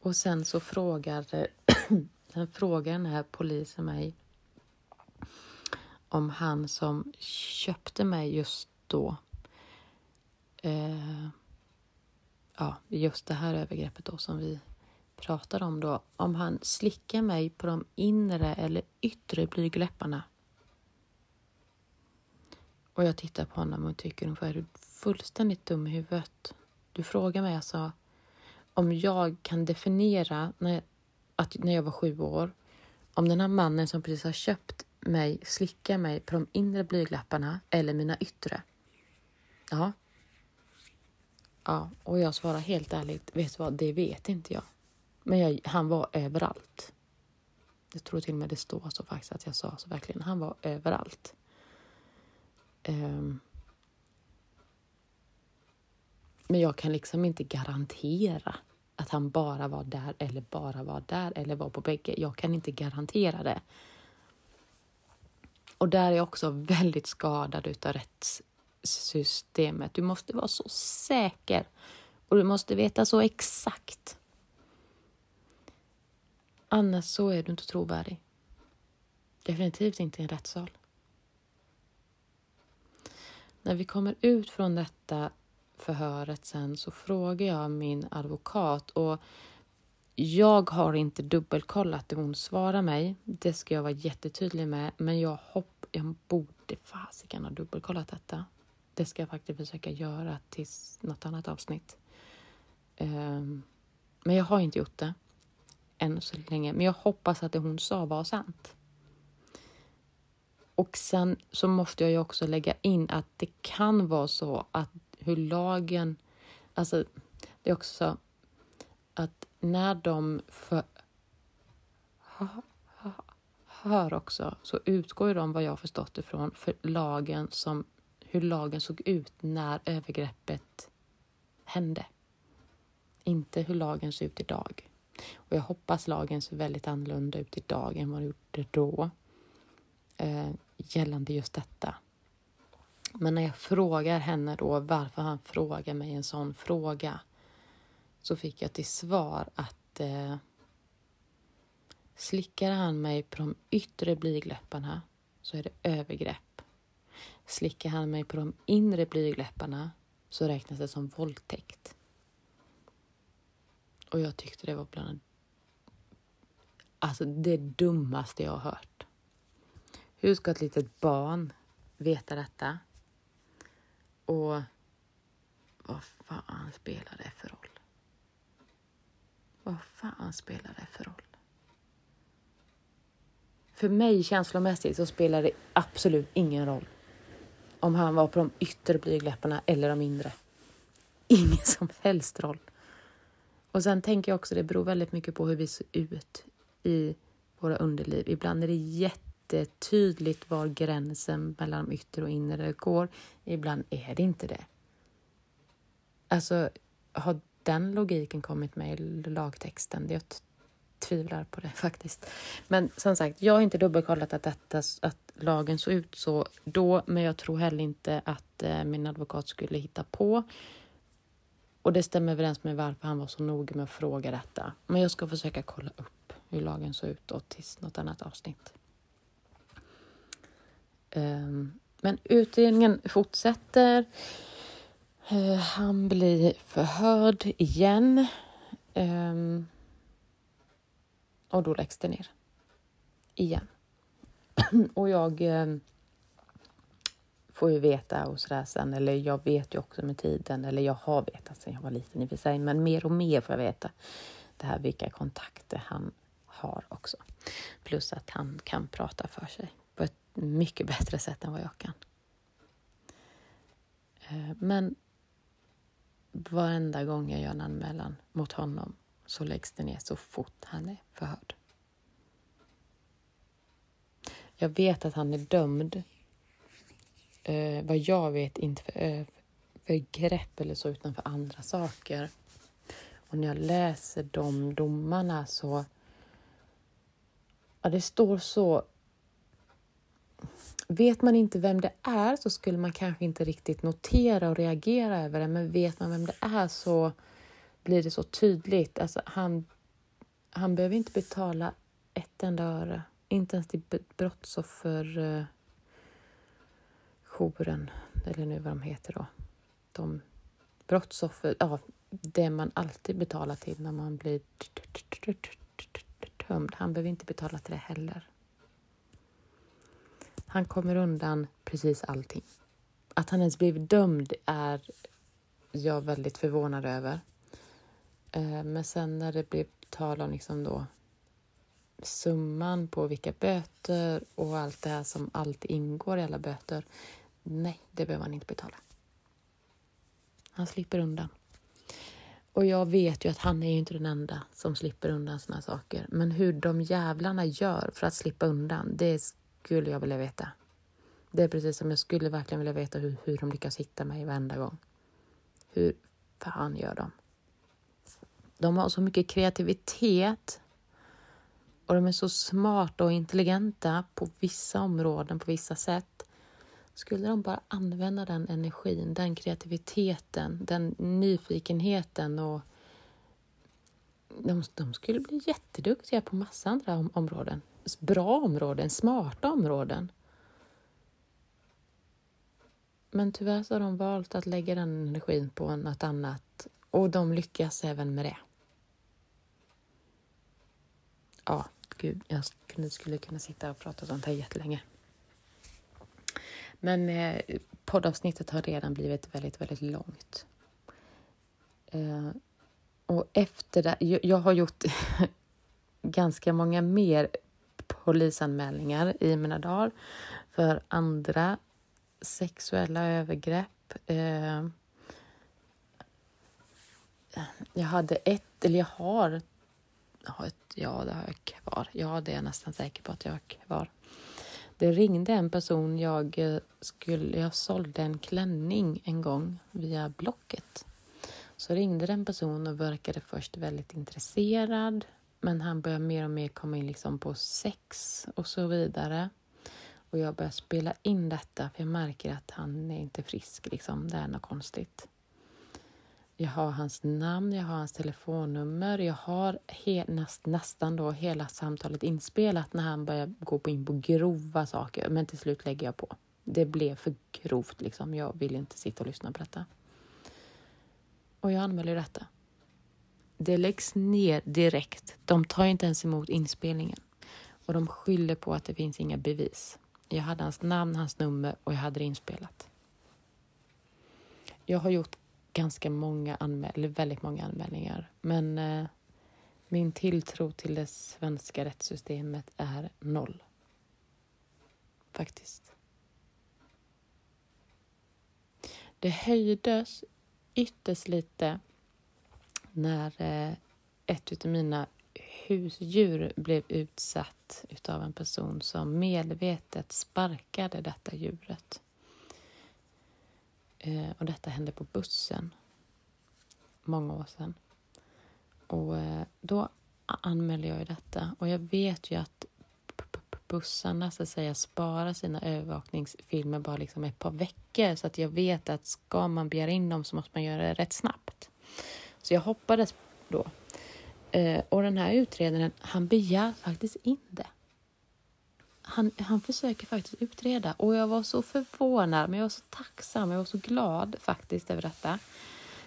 Och sen så frågar, (clears throat) sen frågar den här polisen mig om han som köpte mig just då eh, ja, just det här övergreppet då som vi pratade om då, om han slickar mig på de inre eller yttre blygdläpparna. Och jag tittar på honom och tycker ungefär, är du fullständigt dum i huvudet? Du frågar mig alltså om jag kan definiera när, att när jag var sju år, om den här mannen som precis har köpt mig slickar mig på de inre blygdläpparna eller mina yttre. Ja, Ja, och jag svarar helt ärligt, vet du vad, det vet inte jag. Men jag, han var överallt. Jag tror till och med det står så faktiskt att jag sa så verkligen. Han var överallt. Ehm. Men jag kan liksom inte garantera att han bara var där eller bara var där eller var på bägge. Jag kan inte garantera det. Och där är jag också väldigt skadad utav rättssystemet. Du måste vara så säker och du måste veta så exakt. Annars så är du inte trovärdig. Definitivt inte i en rättssal. När vi kommer ut från detta förhöret sen så frågar jag min advokat och jag har inte dubbelkollat det hon svarar mig. Det ska jag vara jättetydlig med, men jag hopp, jag borde fasiken ha dubbelkollat detta. Det ska jag faktiskt försöka göra tills något annat avsnitt. Um, men jag har inte gjort det än så länge. Men jag hoppas att det hon sa var sant. Och sen så måste jag ju också lägga in att det kan vara så att hur lagen... Alltså, det är också så att när de för, hör också så utgår de, vad jag förstått ifrån, för lagen som hur lagen såg ut när övergreppet hände. Inte hur lagen ser ut idag. Och jag hoppas lagen ser väldigt annorlunda ut idag än vad den gjorde då eh, gällande just detta. Men när jag frågar henne då varför han frågar mig en sån fråga så fick jag till svar att eh, slickar han mig på de yttre blygdläpparna så är det övergrepp. Slickar han mig på de inre blygdläpparna så räknas det som våldtäkt. Och jag tyckte det var bland alltså det dummaste jag har hört. Hur ska ett litet barn veta detta? Och vad fan spelar det för roll? Vad fan spelar det för roll? För mig känslomässigt så spelar det absolut ingen roll om han var på de yttre blygdläpparna eller de inre. Ingen som helst roll. Och sen tänker jag också, det beror väldigt mycket på hur vi ser ut i våra underliv. Ibland är det jättetydligt var gränsen mellan de yttre och inre går. Ibland är det inte det. Alltså, har den logiken kommit med i lagtexten? Jag tvivlar på det (laughs) faktiskt. Men som sagt, jag har inte dubbelkollat att, detta, att lagen såg ut så då, men jag tror heller inte att eh, min advokat skulle hitta på. Och det stämmer överens med varför han var så noga med att fråga detta. Men jag ska försöka kolla upp hur lagen såg ut då tills något annat avsnitt. Ehm, men utredningen fortsätter. Eh, han blir förhörd igen. Ehm, och då läggs det ner. Igen. (clears throat) och jag ehm, får ju veta och sådär sen, eller jag vet ju också med tiden, eller jag har vetat sen jag var liten i och för sig, men mer och mer får jag veta det här vilka kontakter han har också. Plus att han kan prata för sig mycket bättre sätt än vad jag kan. Eh, men varenda gång jag gör en anmälan mot honom så läggs det ner så fort han är förhörd. Jag vet att han är dömd. Eh, vad jag vet, inte för eh, övergrepp eller så, utan för andra saker. Och när jag läser de domarna så... Ja, det står så... Vet man inte vem det är så skulle man kanske inte riktigt notera och reagera över det, men vet man vem det är så blir det så tydligt. Alltså, han, han behöver inte betala ett enda öre, inte ens till brottsofferjouren, eh, eller nu vad de heter då. De brottsoffer, ja, det man alltid betalar till när man blir tömd. Han behöver inte betala till det heller. Han kommer undan precis allting. Att han ens blivit dömd är jag väldigt förvånad över. Eh, men sen när det blev tal om liksom då summan på vilka böter och allt det här som alltid ingår i alla böter. Nej, det behöver han inte betala. Han slipper undan. Och jag vet ju att han är ju inte den enda som slipper undan såna saker. Men hur de jävlarna gör för att slippa undan, det skulle jag vilja veta. Det är precis som jag skulle verkligen vilja veta hur, hur de lyckas hitta mig varenda gång. Hur fan gör de? De har så mycket kreativitet och de är så smarta och intelligenta på vissa områden, på vissa sätt. Skulle de bara använda den energin, den kreativiteten, den nyfikenheten och de, de skulle bli jätteduktiga på massa andra områden. Bra områden, smarta områden. Men tyvärr så har de valt att lägga den energin på något annat och de lyckas även med det. Ja, gud, jag skulle kunna sitta och prata sånt här jättelänge. Men eh, poddavsnittet har redan blivit väldigt, väldigt långt. Eh, och efter det, jag, jag har gjort (laughs) ganska många mer polisanmälningar i mina dagar för andra sexuella övergrepp. Eh, jag hade ett, eller jag har, ja det har jag kvar. Ja, det är jag nästan säker på att jag har kvar. Det ringde en person, jag, eh, skulle, jag sålde en klänning en gång via Blocket. Så ringde den person och verkade först väldigt intresserad men han börjar mer och mer komma in liksom på sex och så vidare. Och jag börjar spela in detta för jag märker att han är inte frisk, liksom. det är något konstigt. Jag har hans namn, jag har hans telefonnummer, jag har he, näst, nästan då hela samtalet inspelat när han börjar gå in på grova saker, men till slut lägger jag på. Det blev för grovt liksom, jag vill inte sitta och lyssna på detta. Och jag anmäler detta. Det läggs ner direkt. De tar inte ens emot inspelningen. Och de skyller på att det finns inga bevis. Jag hade hans namn, hans nummer och jag hade det inspelat. Jag har gjort ganska många anmälningar, väldigt många anmälningar. Men eh, min tilltro till det svenska rättssystemet är noll. Faktiskt. Det höjdes ytterst lite när eh, ett av mina husdjur blev utsatt av en person som medvetet sparkade detta djuret. Eh, och detta hände på bussen många år sedan. Och eh, då anmälde jag ju detta och jag vet ju att bussarna så att säga sparar sina övervakningsfilmer bara liksom ett par veckor så att jag vet att ska man begära in dem så måste man göra det rätt snabbt. Så jag hoppades då. Eh, och den här utredaren, han begär faktiskt in det han, han försöker faktiskt utreda och jag var så förvånad, men jag var så tacksam, jag var så glad faktiskt över detta.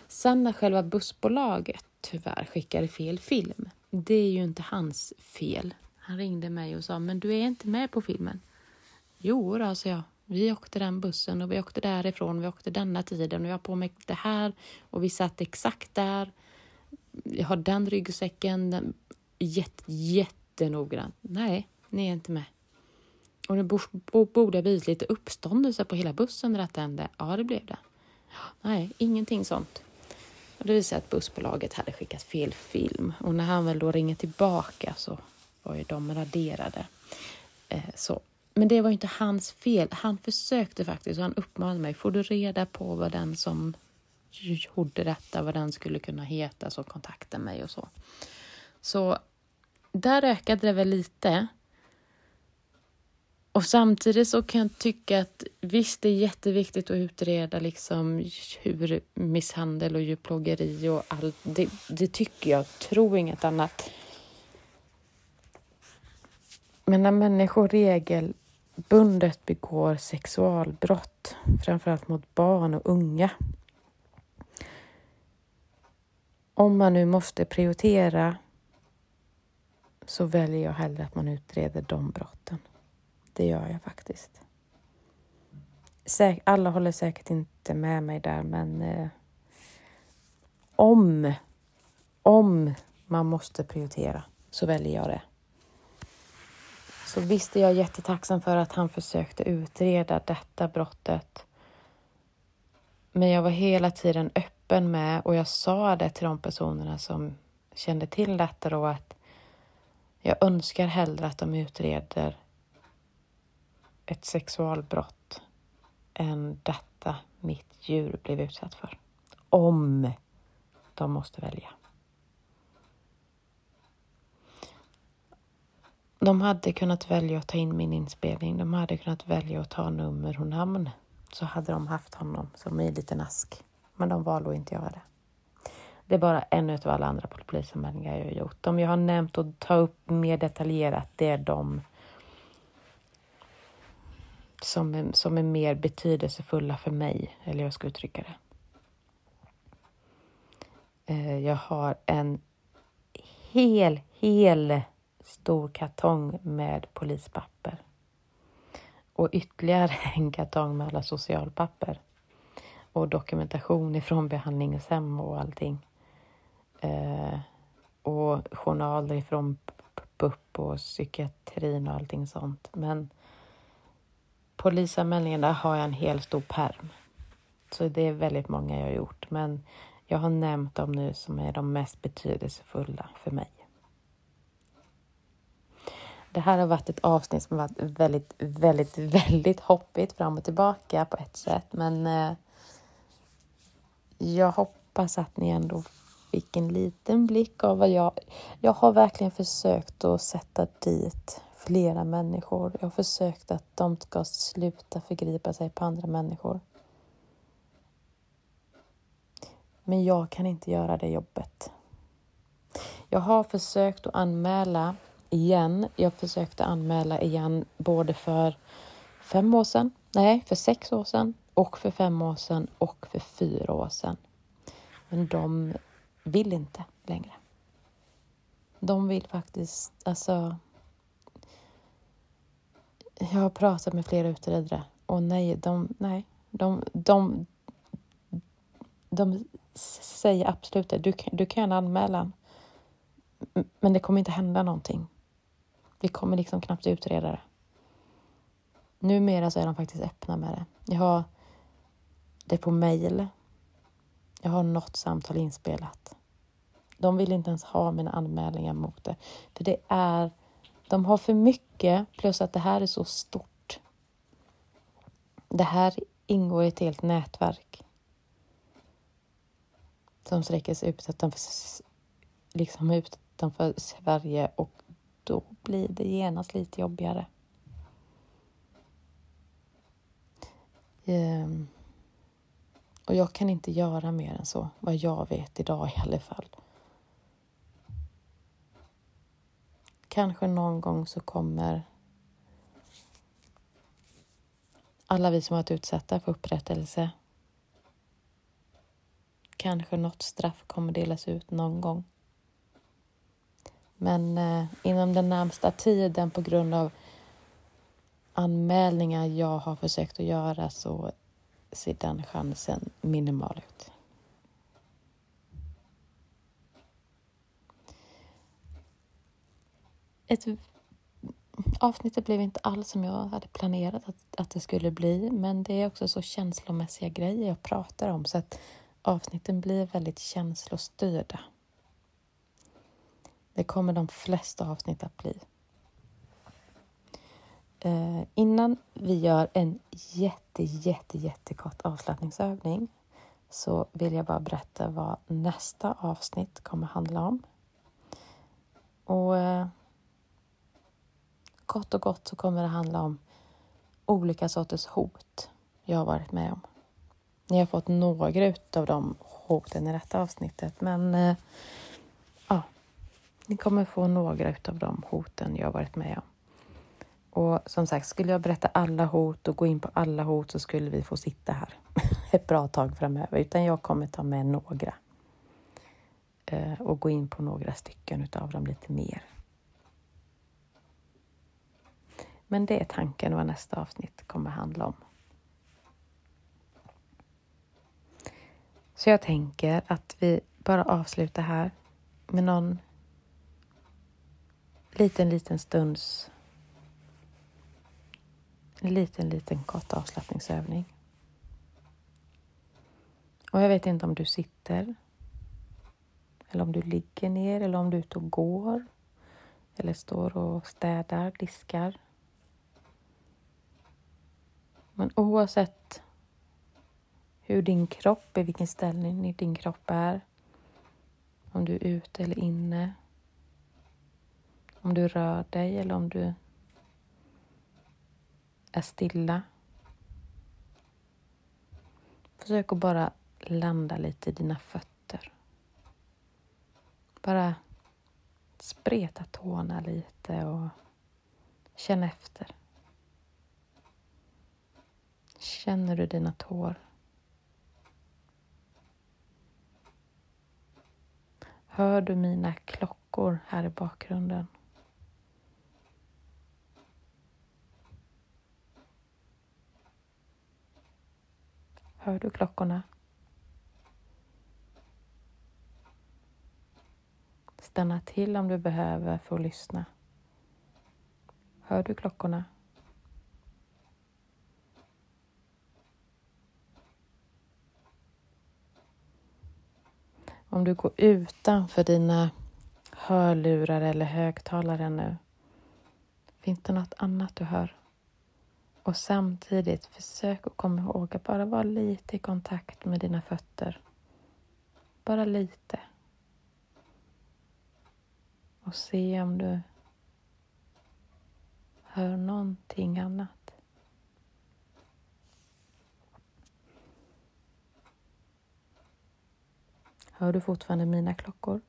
Sen när själva bussbolaget tyvärr skickade fel film, det är ju inte hans fel. Han ringde mig och sa, men du är inte med på filmen. Jo, då, sa jag. Vi åkte den bussen och vi åkte därifrån, vi åkte denna tiden och jag har på mig det här och vi satt exakt där. Jag har den ryggsäcken, den, jätte, jättenoggrant. Nej, ni är inte med. Och det borde ha blivit lite uppståndelse på hela bussen när detta hände. Ja, det blev det. Nej, ingenting sånt. Och det visade att bussbolaget hade skickat fel film och när han väl då ringer tillbaka så var ju de raderade. Eh, så men det var inte hans fel. Han försökte faktiskt och han uppmanade mig. Får du reda på vad den som gjorde detta, vad den skulle kunna heta, så kontakta mig och så. Så där ökade det väl lite. Och samtidigt så kan jag tycka att visst, det är jätteviktigt att utreda liksom hur misshandel och djurplågeri och allt. Det, det tycker jag, tro inget annat. Men när människor regel bundet begår sexualbrott, framförallt mot barn och unga. Om man nu måste prioritera så väljer jag hellre att man utreder de brotten. Det gör jag faktiskt. alla håller säkert inte med mig där, men eh, om, om man måste prioritera så väljer jag det. Så visst är jag jättetacksam för att han försökte utreda detta brottet. Men jag var hela tiden öppen med och jag sa det till de personerna som kände till detta då att jag önskar hellre att de utreder ett sexualbrott än detta mitt djur blev utsatt för. Om de måste välja. De hade kunnat välja att ta in min inspelning. De hade kunnat välja att ta nummer och namn. Så hade de haft honom som i en liten ask. Men de valde att inte göra det. Det är bara en av alla andra polisanmälningar jag har gjort. De jag har nämnt och ta upp mer detaljerat, det är de som är, som är mer betydelsefulla för mig, eller hur jag ska uttrycka det. Eh, jag har en hel, hel stor kartong med polispapper och ytterligare (laughs) en kartong med alla socialpapper och dokumentation ifrån behandlingshem och allting. Eh, och journaler ifrån BUP och psykiatrin och allting sånt. Men polisanmälningen, där har jag en hel stor perm. Så det är väldigt många jag har gjort, men jag har nämnt dem nu som är de mest betydelsefulla för mig. Det här har varit ett avsnitt som har varit väldigt, väldigt, väldigt hoppigt fram och tillbaka på ett sätt, men eh, jag hoppas att ni ändå fick en liten blick av vad jag... Jag har verkligen försökt att sätta dit flera människor. Jag har försökt att de ska sluta förgripa sig på andra människor. Men jag kan inte göra det jobbet. Jag har försökt att anmäla igen. Jag försökte anmäla igen både för fem år sedan, nej, för sex år sedan och för fem år sedan och för fyra år sedan. Men de vill inte längre. De vill faktiskt, alltså... Jag har pratat med flera utredare och nej, de, nej, de, de, de säger absolut det. Du, du kan anmälan, men det kommer inte hända någonting. Vi kommer liksom knappt utreda det. Numera så är de faktiskt öppna med det. Jag har det på mail. Jag har något samtal inspelat. De vill inte ens ha mina anmälningar mot det. För det är, de har för mycket, plus att det här är så stort. Det här ingår i ett helt nätverk som sträcker sig utanför, liksom utanför Sverige och då blir det genast lite jobbigare. Ehm. och jag kan inte göra mer än så, vad jag vet idag i alla fall. Kanske någon gång så kommer alla vi som varit utsatta för upprättelse. Kanske något straff kommer delas ut någon gång. Men eh, inom den närmsta tiden på grund av anmälningar jag har försökt att göra så ser den chansen minimal ut. Ett, avsnittet blev inte alls som jag hade planerat att, att det skulle bli, men det är också så känslomässiga grejer jag pratar om så att avsnitten blir väldigt känslostyrda. Det kommer de flesta avsnitt att bli. Eh, innan vi gör en jätte, jätte, jättekort avslappningsövning så vill jag bara berätta vad nästa avsnitt kommer handla om. Och eh, kort och gott så kommer det handla om olika sorters hot jag har varit med om. Ni har fått några av de hoten i detta avsnittet, men eh, ni kommer få några av de hoten jag varit med om. Och som sagt, skulle jag berätta alla hot och gå in på alla hot så skulle vi få sitta här (laughs) ett bra tag framöver, utan jag kommer ta med några eh, och gå in på några stycken utav dem lite mer. Men det är tanken vad nästa avsnitt kommer handla om. Så jag tänker att vi bara avslutar här med någon liten, liten stunds en liten, liten kort avslappningsövning. Och jag vet inte om du sitter eller om du ligger ner eller om du är ute och går eller står och städar, diskar. Men oavsett hur din kropp, i vilken ställning din kropp är, om du är ute eller inne, om du rör dig eller om du är stilla. Försök att bara landa lite i dina fötter. Bara spreta tårna lite och känn efter. Känner du dina tår? Hör du mina klockor här i bakgrunden? Hör du klockorna? Stanna till om du behöver för att lyssna. Hör du klockorna? Om du går utanför dina hörlurar eller högtalare nu, finns det något annat du hör? Och samtidigt försök att komma ihåg att bara vara lite i kontakt med dina fötter. Bara lite. Och se om du hör någonting annat. Hör du fortfarande mina klockor?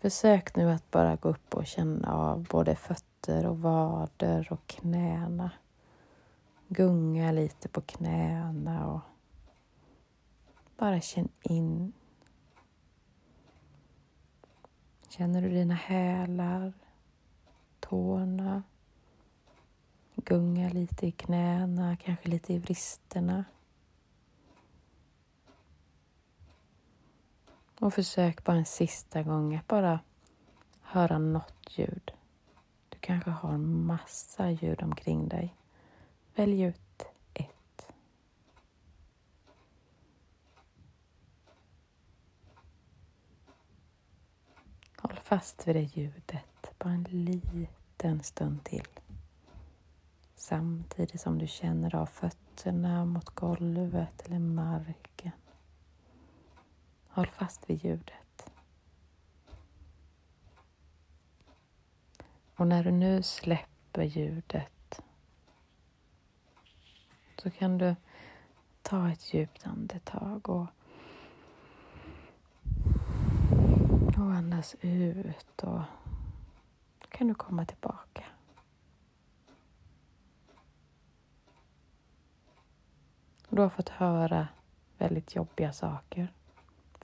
Försök nu att bara gå upp och känna av både fötter och vader och knäna. Gunga lite på knäna och bara känn in. Känner du dina hälar, tårna? Gunga lite i knäna, kanske lite i vristerna. Och försök bara en sista gång att bara höra något ljud. Du kanske har massa ljud omkring dig. Välj ut ett. Håll fast vid det ljudet bara en liten stund till. Samtidigt som du känner av fötterna mot golvet eller marken. Håll fast vid ljudet. Och när du nu släpper ljudet så kan du ta ett djupt andetag och, och andas ut och kan du komma tillbaka. Du har fått höra väldigt jobbiga saker.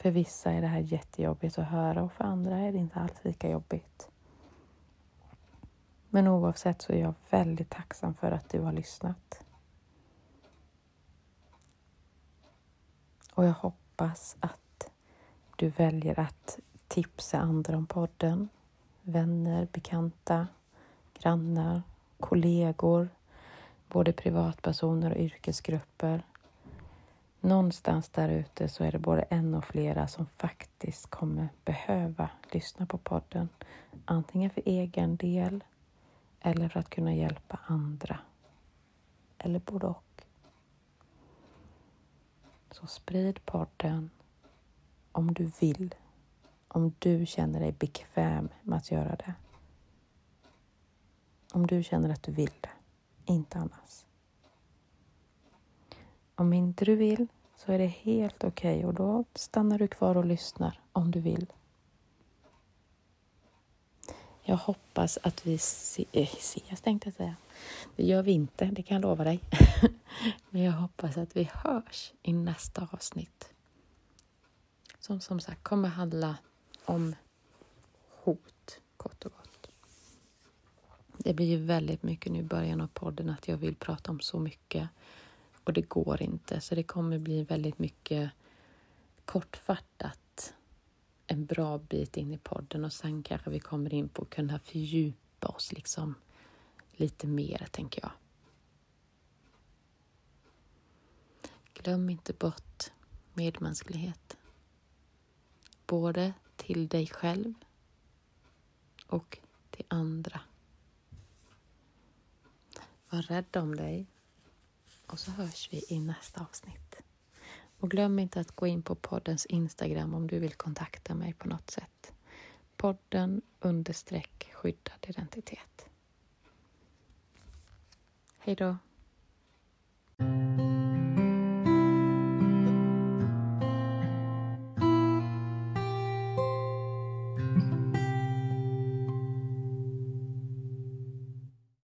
För vissa är det här jättejobbigt att höra och för andra är det inte alls lika jobbigt. Men oavsett så är jag väldigt tacksam för att du har lyssnat. Och jag hoppas att du väljer att tipsa andra om podden. Vänner, bekanta, grannar, kollegor, både privatpersoner och yrkesgrupper någonstans där ute så är det både en och flera som faktiskt kommer behöva lyssna på podden. Antingen för egen del eller för att kunna hjälpa andra. Eller både och. Så sprid podden om du vill. Om du känner dig bekväm med att göra det. Om du känner att du vill det, inte annars. Om inte du vill så är det helt okej okay och då stannar du kvar och lyssnar om du vill. Jag hoppas att vi ses, eh, ses, tänkte jag säga. Det gör vi inte, det kan jag lova dig. (laughs) Men jag hoppas att vi hörs i nästa avsnitt. Som som sagt kommer handla om hot, kort och gott. Det blir ju väldigt mycket nu i början av podden att jag vill prata om så mycket och det går inte, så det kommer bli väldigt mycket kortfattat en bra bit in i podden och sen kanske vi kommer in på att kunna fördjupa oss liksom lite mer, tänker jag. Glöm inte bort medmänsklighet. Både till dig själv och till andra. Var rädd om dig och så hörs vi i nästa avsnitt. Och glöm inte att gå in på poddens Instagram om du vill kontakta mig på något sätt. Podden understreck skyddad identitet. Hej då!